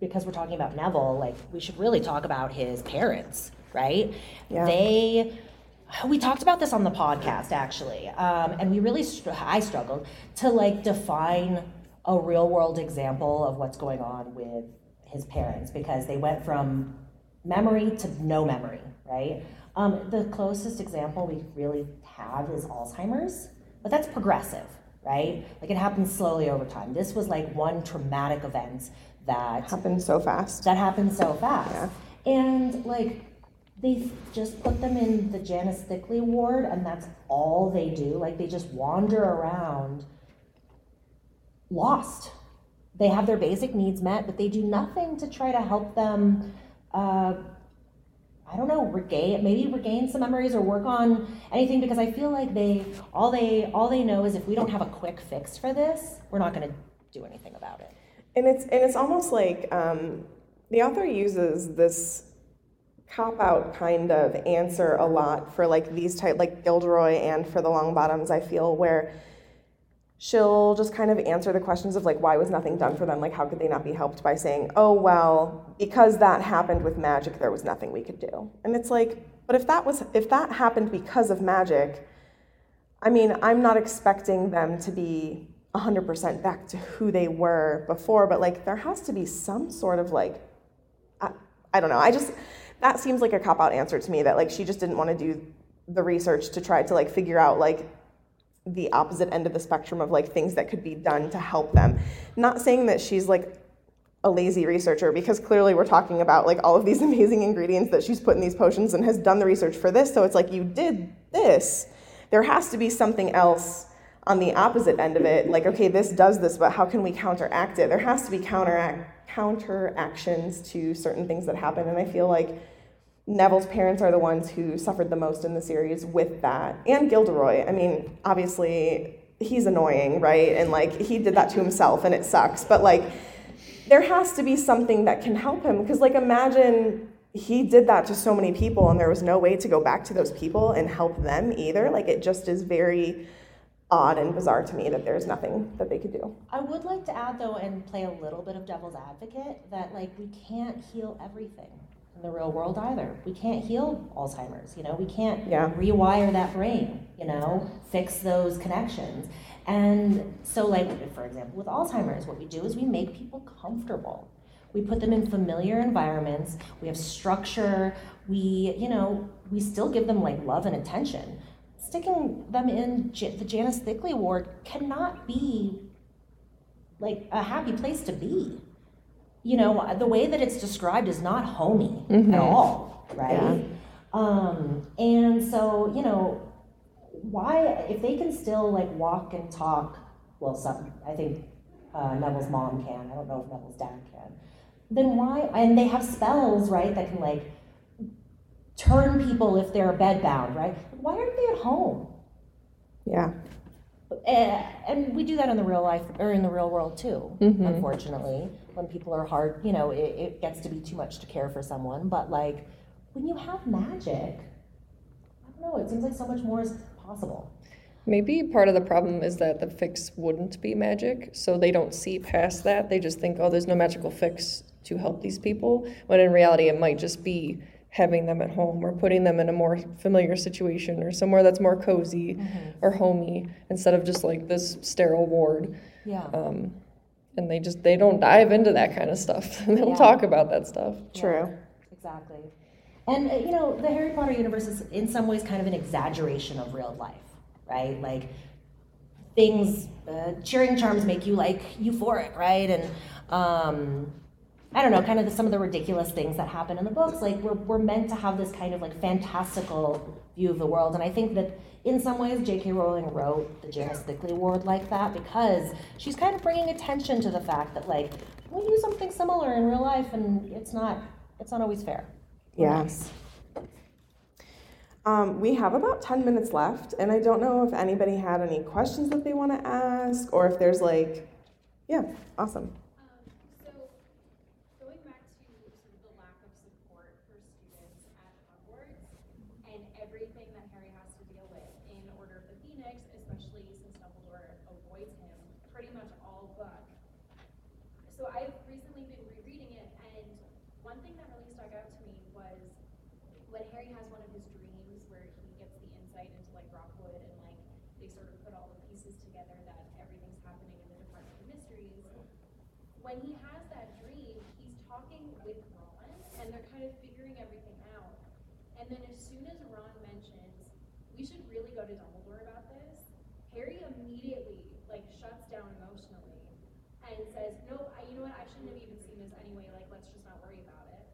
because we're talking about Neville, like we should really talk about his parents, right? Yeah. They, we talked about this on the podcast actually, um, and we really, str- I struggled to like define a real world example of what's going on with his parents because they went from memory to no memory, right? Um, the closest example we really have is Alzheimer's, but that's progressive, right? Like it happens slowly over time. This was like one traumatic event that happened so fast that happened so fast. Yeah. And like they just put them in the Janus Thickey ward and that's all they do. Like they just wander around lost. They have their basic needs met, but they do nothing to try to help them uh, I don't know, regain maybe regain some memories or work on anything because I feel like they all they all they know is if we don't have a quick fix for this, we're not gonna do anything about it. and it's and it's almost like um, the author uses this cop out kind of answer a lot for like these type like Gilderoy and for the Longbottoms I feel where she'll just kind of answer the questions of like why was nothing done for them like how could they not be helped by saying oh well because that happened with magic there was nothing we could do and it's like but if that was if that happened because of magic I mean, I'm not expecting them to be 100% back to who they were before, but like there has to be some sort of like, I, I don't know. I just, that seems like a cop out answer to me that like she just didn't want to do the research to try to like figure out like the opposite end of the spectrum of like things that could be done to help them. Not saying that she's like a lazy researcher because clearly we're talking about like all of these *laughs* amazing ingredients that she's put in these potions and has done the research for this. So it's like you did this. There has to be something else on the opposite end of it. Like, okay, this does this, but how can we counteract it? There has to be counteract counteractions to certain things that happen. And I feel like Neville's parents are the ones who suffered the most in the series with that. And Gilderoy. I mean, obviously he's annoying, right? And like he did that to himself and it sucks. But like there has to be something that can help him because like imagine he did that to so many people and there was no way to go back to those people and help them either like it just is very odd and bizarre to me that there's nothing that they could do I would like to add though and play a little bit of devil's advocate that like we can't heal everything in the real world either. We can't heal Alzheimer's, you know, we can't Yeah. rewire that brain, you know, fix those connections. And so like for example with Alzheimer's, what we do is we make people comfortable. We put them in familiar environments, we have structure, we, you know, we still give them like love and attention. Sticking them in J- the Janus Thickey ward cannot be like a happy place to be. You know, the way that it's described is not homey at all, right? Um, and so, you know, why, if they can still like walk and talk, well, some, I think uh, Neville's mom can, I don't know if Neville's dad can, then why, and they have spells, right, that can like turn people if they're bedbound, right? Why aren't they at home? yeah Eh, and we do that in the real life or in the real world too mm-hmm. unfortunately. When people are hard you know it, it gets to be too much to care for someone but like when you have magic i don't know it seems like so much more is possible. Maybe part of the problem is that the fix wouldn't be magic, so they don't see past that. They just think, oh, there's no magical fix to help these people, when in reality, it might just be having them at home or putting them in a more familiar situation or somewhere that's more cozy or homey instead of just like this sterile ward. yeah Um, and they just they don't dive into that kind of stuff. *laughs* they don't Yeah. talk about that stuff. true exactly and uh, you know the harry potter universe is in some ways kind of an exaggeration of real life right like things uh, cheering charms make you like euphoric right and um, I don't know, kind of the, some of the ridiculous things that happen in the books. Like we're, we're meant to have this kind of like fantastical view of the world. And I think that in some ways J.K. Rowling wrote the Janus Thickey Award like that because she's kind of bringing attention to the fact that like we do something similar in real life and it's not it's not always fair. Yes. Um, we have about 10 minutes left, and I don't know if anybody had any questions that they want to ask, or if there's like, yeah, awesome. So, going back to sort of the lack of support for students at Hogwarts and everything that Harry has to deal with in Order of the Phoenix, especially since Dumbledore avoids him pretty much all book. So I've recently been rereading it, and one thing that really stuck out to me was when Harry has one of his dreams where he gets the insight into like Rockwood and like they sort of put all the pieces together that everything's happening in the Department of Mysteries when he has that dream, he's talking with Ron, and they're kind of figuring everything out. And then as soon as Ron mentions, we should really go to Dumbledore about this, Harry immediately like shuts down emotionally and says, "No, I, you know what? I shouldn't have even seen this anyway. Like, let's just not worry about it."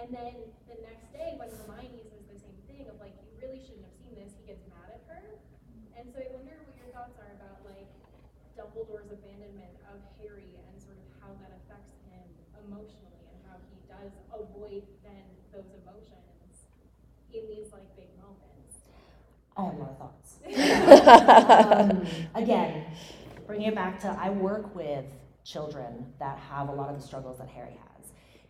And then the next day, when Hermione says the same thing of like, "You really shouldn't have seen this," he gets mad at her. And so I wonder what your thoughts are about like Dumbledore's abandonment of Harry and sort of how that affects him emotionally and how he does avoid then those emotions in these like big moments. I have more thoughts. *laughs* *laughs* um, again, bringing it back to I work with children that have a lot of the struggles that Harry has.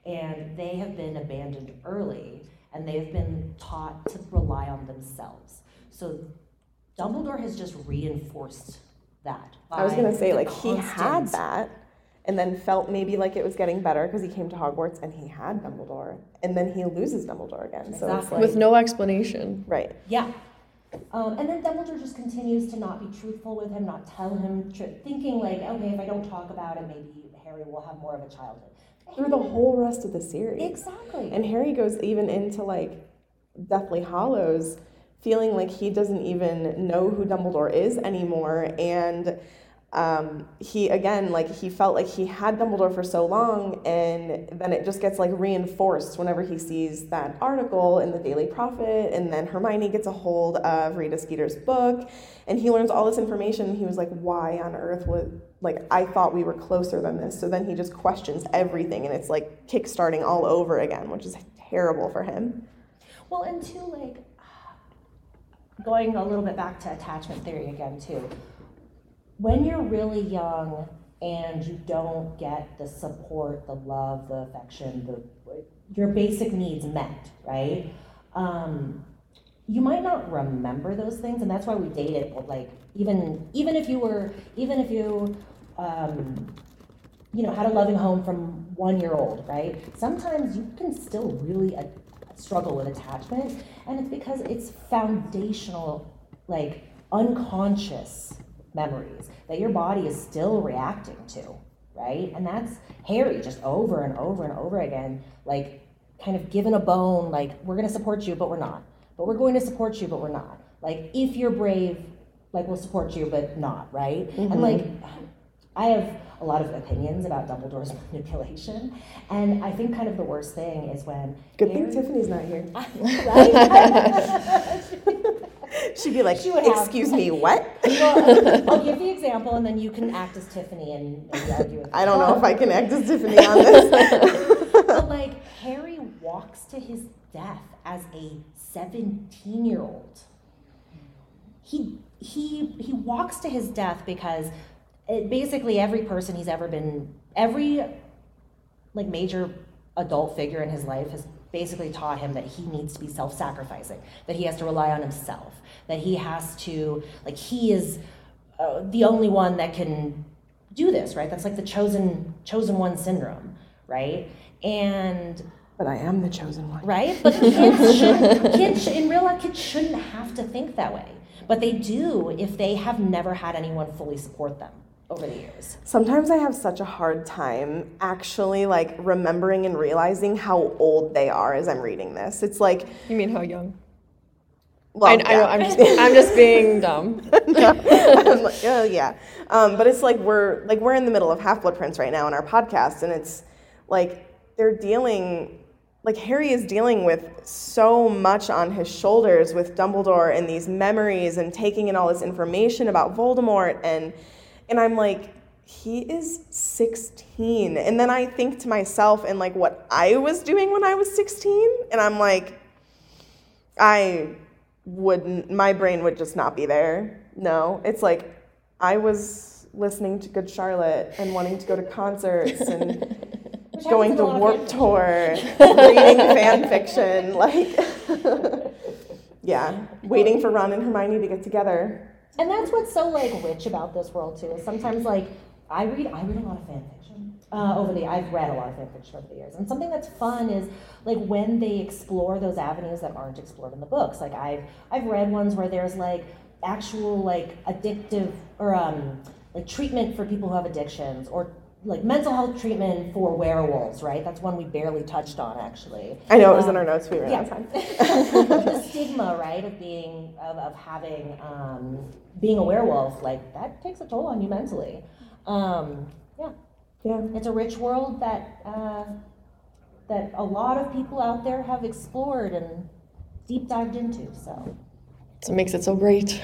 And they have been abandoned early and they've been taught to rely on themselves. So Dumbledore has just reinforced that. I was gonna say, the like, he had that, and then felt maybe like it was getting better because he came to Hogwarts and he had Dumbledore, and then he loses Dumbledore again. So it's Exactly. like, With no explanation. right. Yeah. Um, and then Dumbledore just continues to not be truthful with him, not tell him, tr- thinking like, okay, if I don't talk about it, maybe Harry will have more of a childhood. Through the whole rest of the series. Exactly. And Harry goes even into like Deathly Hallows, feeling like he doesn't even know who Dumbledore is anymore. And um, he, again, like he felt like he had Dumbledore for so long, and then it just gets like reinforced whenever he sees that article in the Daily Prophet. And then Hermione gets a hold of Rita Skeeter's book, and he learns all this information. He was like, why on earth would, like, I thought we were closer than this. So then he just questions everything, and it's like kickstarting all over again, which is terrible for him. Well, and two, like, *sighs* going a little bit back to attachment theory again, too. When you're really young and you don't get the support, the love, the affection, the your basic needs met, right? Um, you might not remember those things, and that's why we dated. Like, even even if you were, even if you, um, you know, had a loving home from one year old, right? Sometimes you can still really uh, struggle with attachment, and it's because it's foundational, like unconscious memories that your body is still reacting to, right? And that's Harry just over and over and over again, like kind of given a bone, like we're gonna support you, but we're not. But we're going to support you, but we're not. Like if you're brave, like we'll support you, but not, right? And mm-hmm. like I have a lot of opinions about Dumbledore's *laughs* manipulation, and I think kind of the worst thing is when Good thing Harry- Tiffany's not here. *laughs* *laughs* She'd be like, She would have. "Excuse me, what?" well, I'll give the example, and then you can act as Tiffany and argue. I don't know if I can act as Tiffany on this. But like Harry walks to his death as a 17 year old. He he he walks to his death because it, basically every person he's ever been every like major adult figure in his life has basically taught him that he needs to be self-sacrificing that he has to rely on himself that he has to like he is uh, the only one that can do this right that's like the chosen chosen one syndrome right and but I am the chosen one. right? But kids should, kids in real life, kids shouldn't have to think that way. But they do if they have never had anyone fully support them over the years. Sometimes I have such a hard time actually like remembering and realizing how old they are as I'm reading this. It's like, You mean how young? well, I, I know, yeah. I'm just, I'm just being *laughs* dumb. I'm like, oh yeah. Um, but it's like we're like we're in the middle of Half Blood Prince right now in our podcast, and it's like they're dealing like Harry is dealing with so much on his shoulders with Dumbledore and these memories and taking in all this information about Voldemort and and I'm like he is 16 and then I think to myself and like what I was doing when I was 16 and I'm like I wouldn't my brain would just not be there. No, it's like I was listening to Good Charlotte and wanting to go to concerts and *laughs* going to Warp Tour, *laughs* reading fan fiction, like, *laughs* yeah, waiting for Ron and Hermione to get together. And that's what's so like rich about this world too. Is sometimes like I read I read a lot of fan fiction uh, over the I've read a lot of fan fiction over the years, and something that's fun is like when they explore those avenues that aren't explored in the books. Like I've I've read ones where there's like actual like addictive or um like treatment for people who have addictions or like mental health treatment for werewolves, right? That's one we barely touched on actually. I know it was Um, in our notes. We ran out yeah. of time. *laughs* *laughs* the stigma, right, of being of, of having um, being a werewolf, like that takes a toll on you mentally. Um, yeah, yeah, it's a rich world that uh, that a lot of people out there have explored and deep dived into. So So it makes it so great.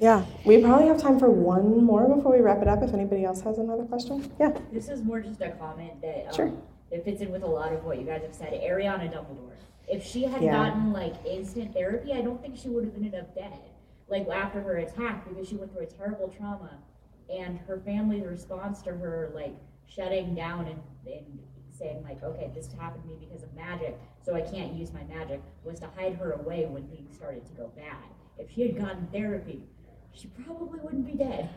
Yeah, we probably have time for one more before we wrap it up. If anybody else has another question, yeah. This is more just a comment that um, Sure. it fits in with a lot of what you guys have said. Ariana Dumbledore. If she had Yeah. gotten like instant therapy, I don't think she would have ended up dead. Like after her attack, because she went through a terrible trauma, and her family's response to her like shutting down and, and saying like, okay, this happened to me because of magic, so I can't use my magic, was to hide her away when things started to go bad. If she had gotten therapy, she probably wouldn't be dead.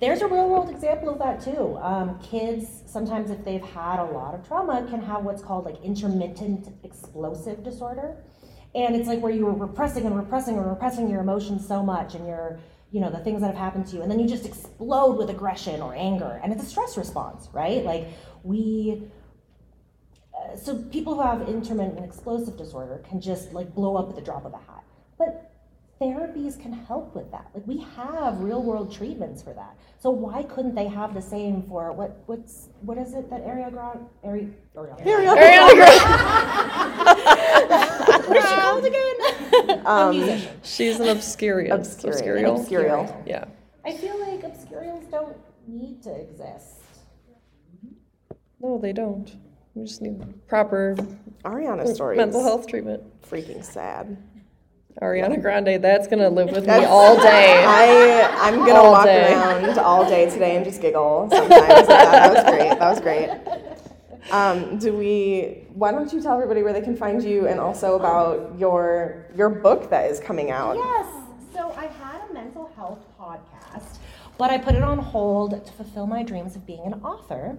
there's a real world example of that too. Um, kids sometimes, if they've had a lot of trauma, can have what's called like intermittent explosive disorder. And it's like where you were repressing and repressing and repressing your emotions so much and your, you know, the things that have happened to you. And then you just explode with aggression or anger. And it's a stress response, right? Like we, uh, so people who have intermittent explosive disorder can just like blow up at the drop of a hat. But therapies can help with that. Like we have real world treatments for that. So why couldn't they have the same for what what's what is it that Ariana Grande Ari, Ariana, what is she called again? Um. She's an obscurious. Obscurial. Obscurial. Obscurial. Yeah. I feel like obscurials don't need to exist. No, they don't. We just need proper Ariana's story. mental health treatment. Freaking sad. Ariana Grande, that's gonna live with me all day. *laughs* I I'm gonna All walk day. around all day today and just giggle sometimes. that, that was great. That was great. Um, do we? Why don't you tell everybody where they can find you and also about your your book that is coming out? Yes. So I had a mental health podcast, but I put it on hold to fulfill my dreams of being an author.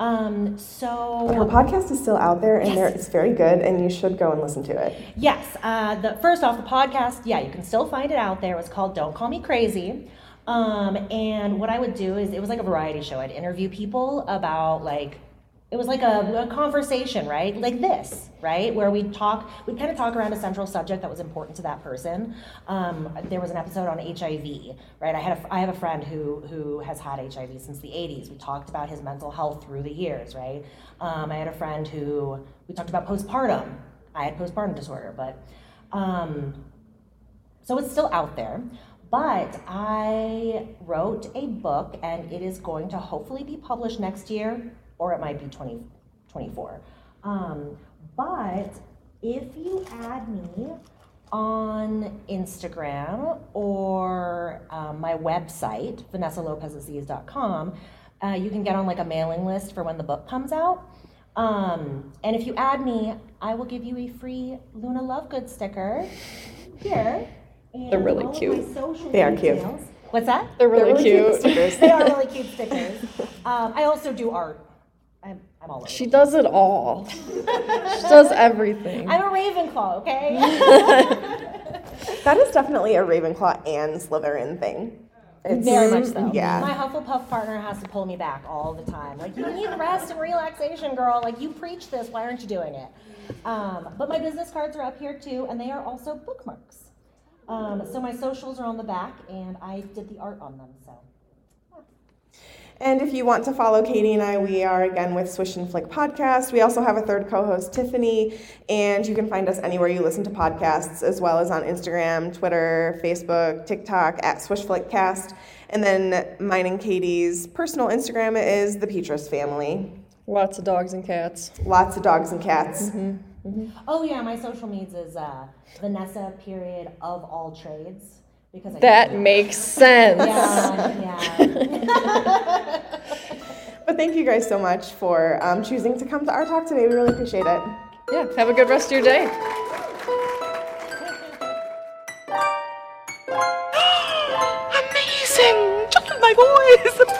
Um, so Her podcast is still out there and there, it's very good and you should go and listen to it. Yes. Uh, the first off, the podcast. Yeah, you can still find it out there. It was called "Don't Call Me Crazy," um, and what I would do is it was like a variety show. I'd interview people about like it was like a, a conversation, right? Like this, right? Where we'd talk, we'd kind of talk around a central subject that was important to that person. Um, there was an episode on HIV, right? I had a, I have a friend who who has had HIV since the 80s. We talked about his mental health through the years, right? Um, I had a friend who we talked about postpartum. I had postpartum disorder, but um, so it's still out there. But I wrote a book, and it is going to hopefully be published next year, or it might be 2024. Um, but if you add me on Instagram or um, my website, VanessaLopezAziz.com, uh, you can get on like a mailing list for when the book comes out. Um, and if you add me, I will give you a free Luna Lovegood sticker here. And They're really cute. They are cute. What's that? They're really, really cute, cute. stickers. they are really cute stickers. *laughs* Um, I also do art. I'm, I'm all over. She does it all. *laughs* she does everything. I'm a Ravenclaw, okay? *laughs* That is definitely a Ravenclaw and Slytherin thing. It's, Very much so. Yeah. My Hufflepuff partner has to pull me back all the time. Like, you need rest and relaxation, girl. Like, you preach this. Why aren't you doing it? Um, but my business cards are up here too, and they are also bookmarks. Um, so my socials are on the back, and I did the art on them. So And if you want to follow Katie and I, we are again with Swish and Flick Podcast. We also have a third co host, Tiffany, and you can find us anywhere you listen to podcasts, as well as on Instagram, Twitter, Facebook, TikTok at Swish Flick Cast. And then mine and Katie's personal Instagram is the Petrus family. Lots of dogs and cats. Lots of dogs and cats. Oh yeah, my social medias is uh, Vanessa period of all trades because I That makes sense. yeah yeah. *laughs* But thank you guys so much for um, choosing to come to our talk today. We really appreciate it. Yeah, have a good rest of your day. *gasps* Amazing! Just my voice! *laughs*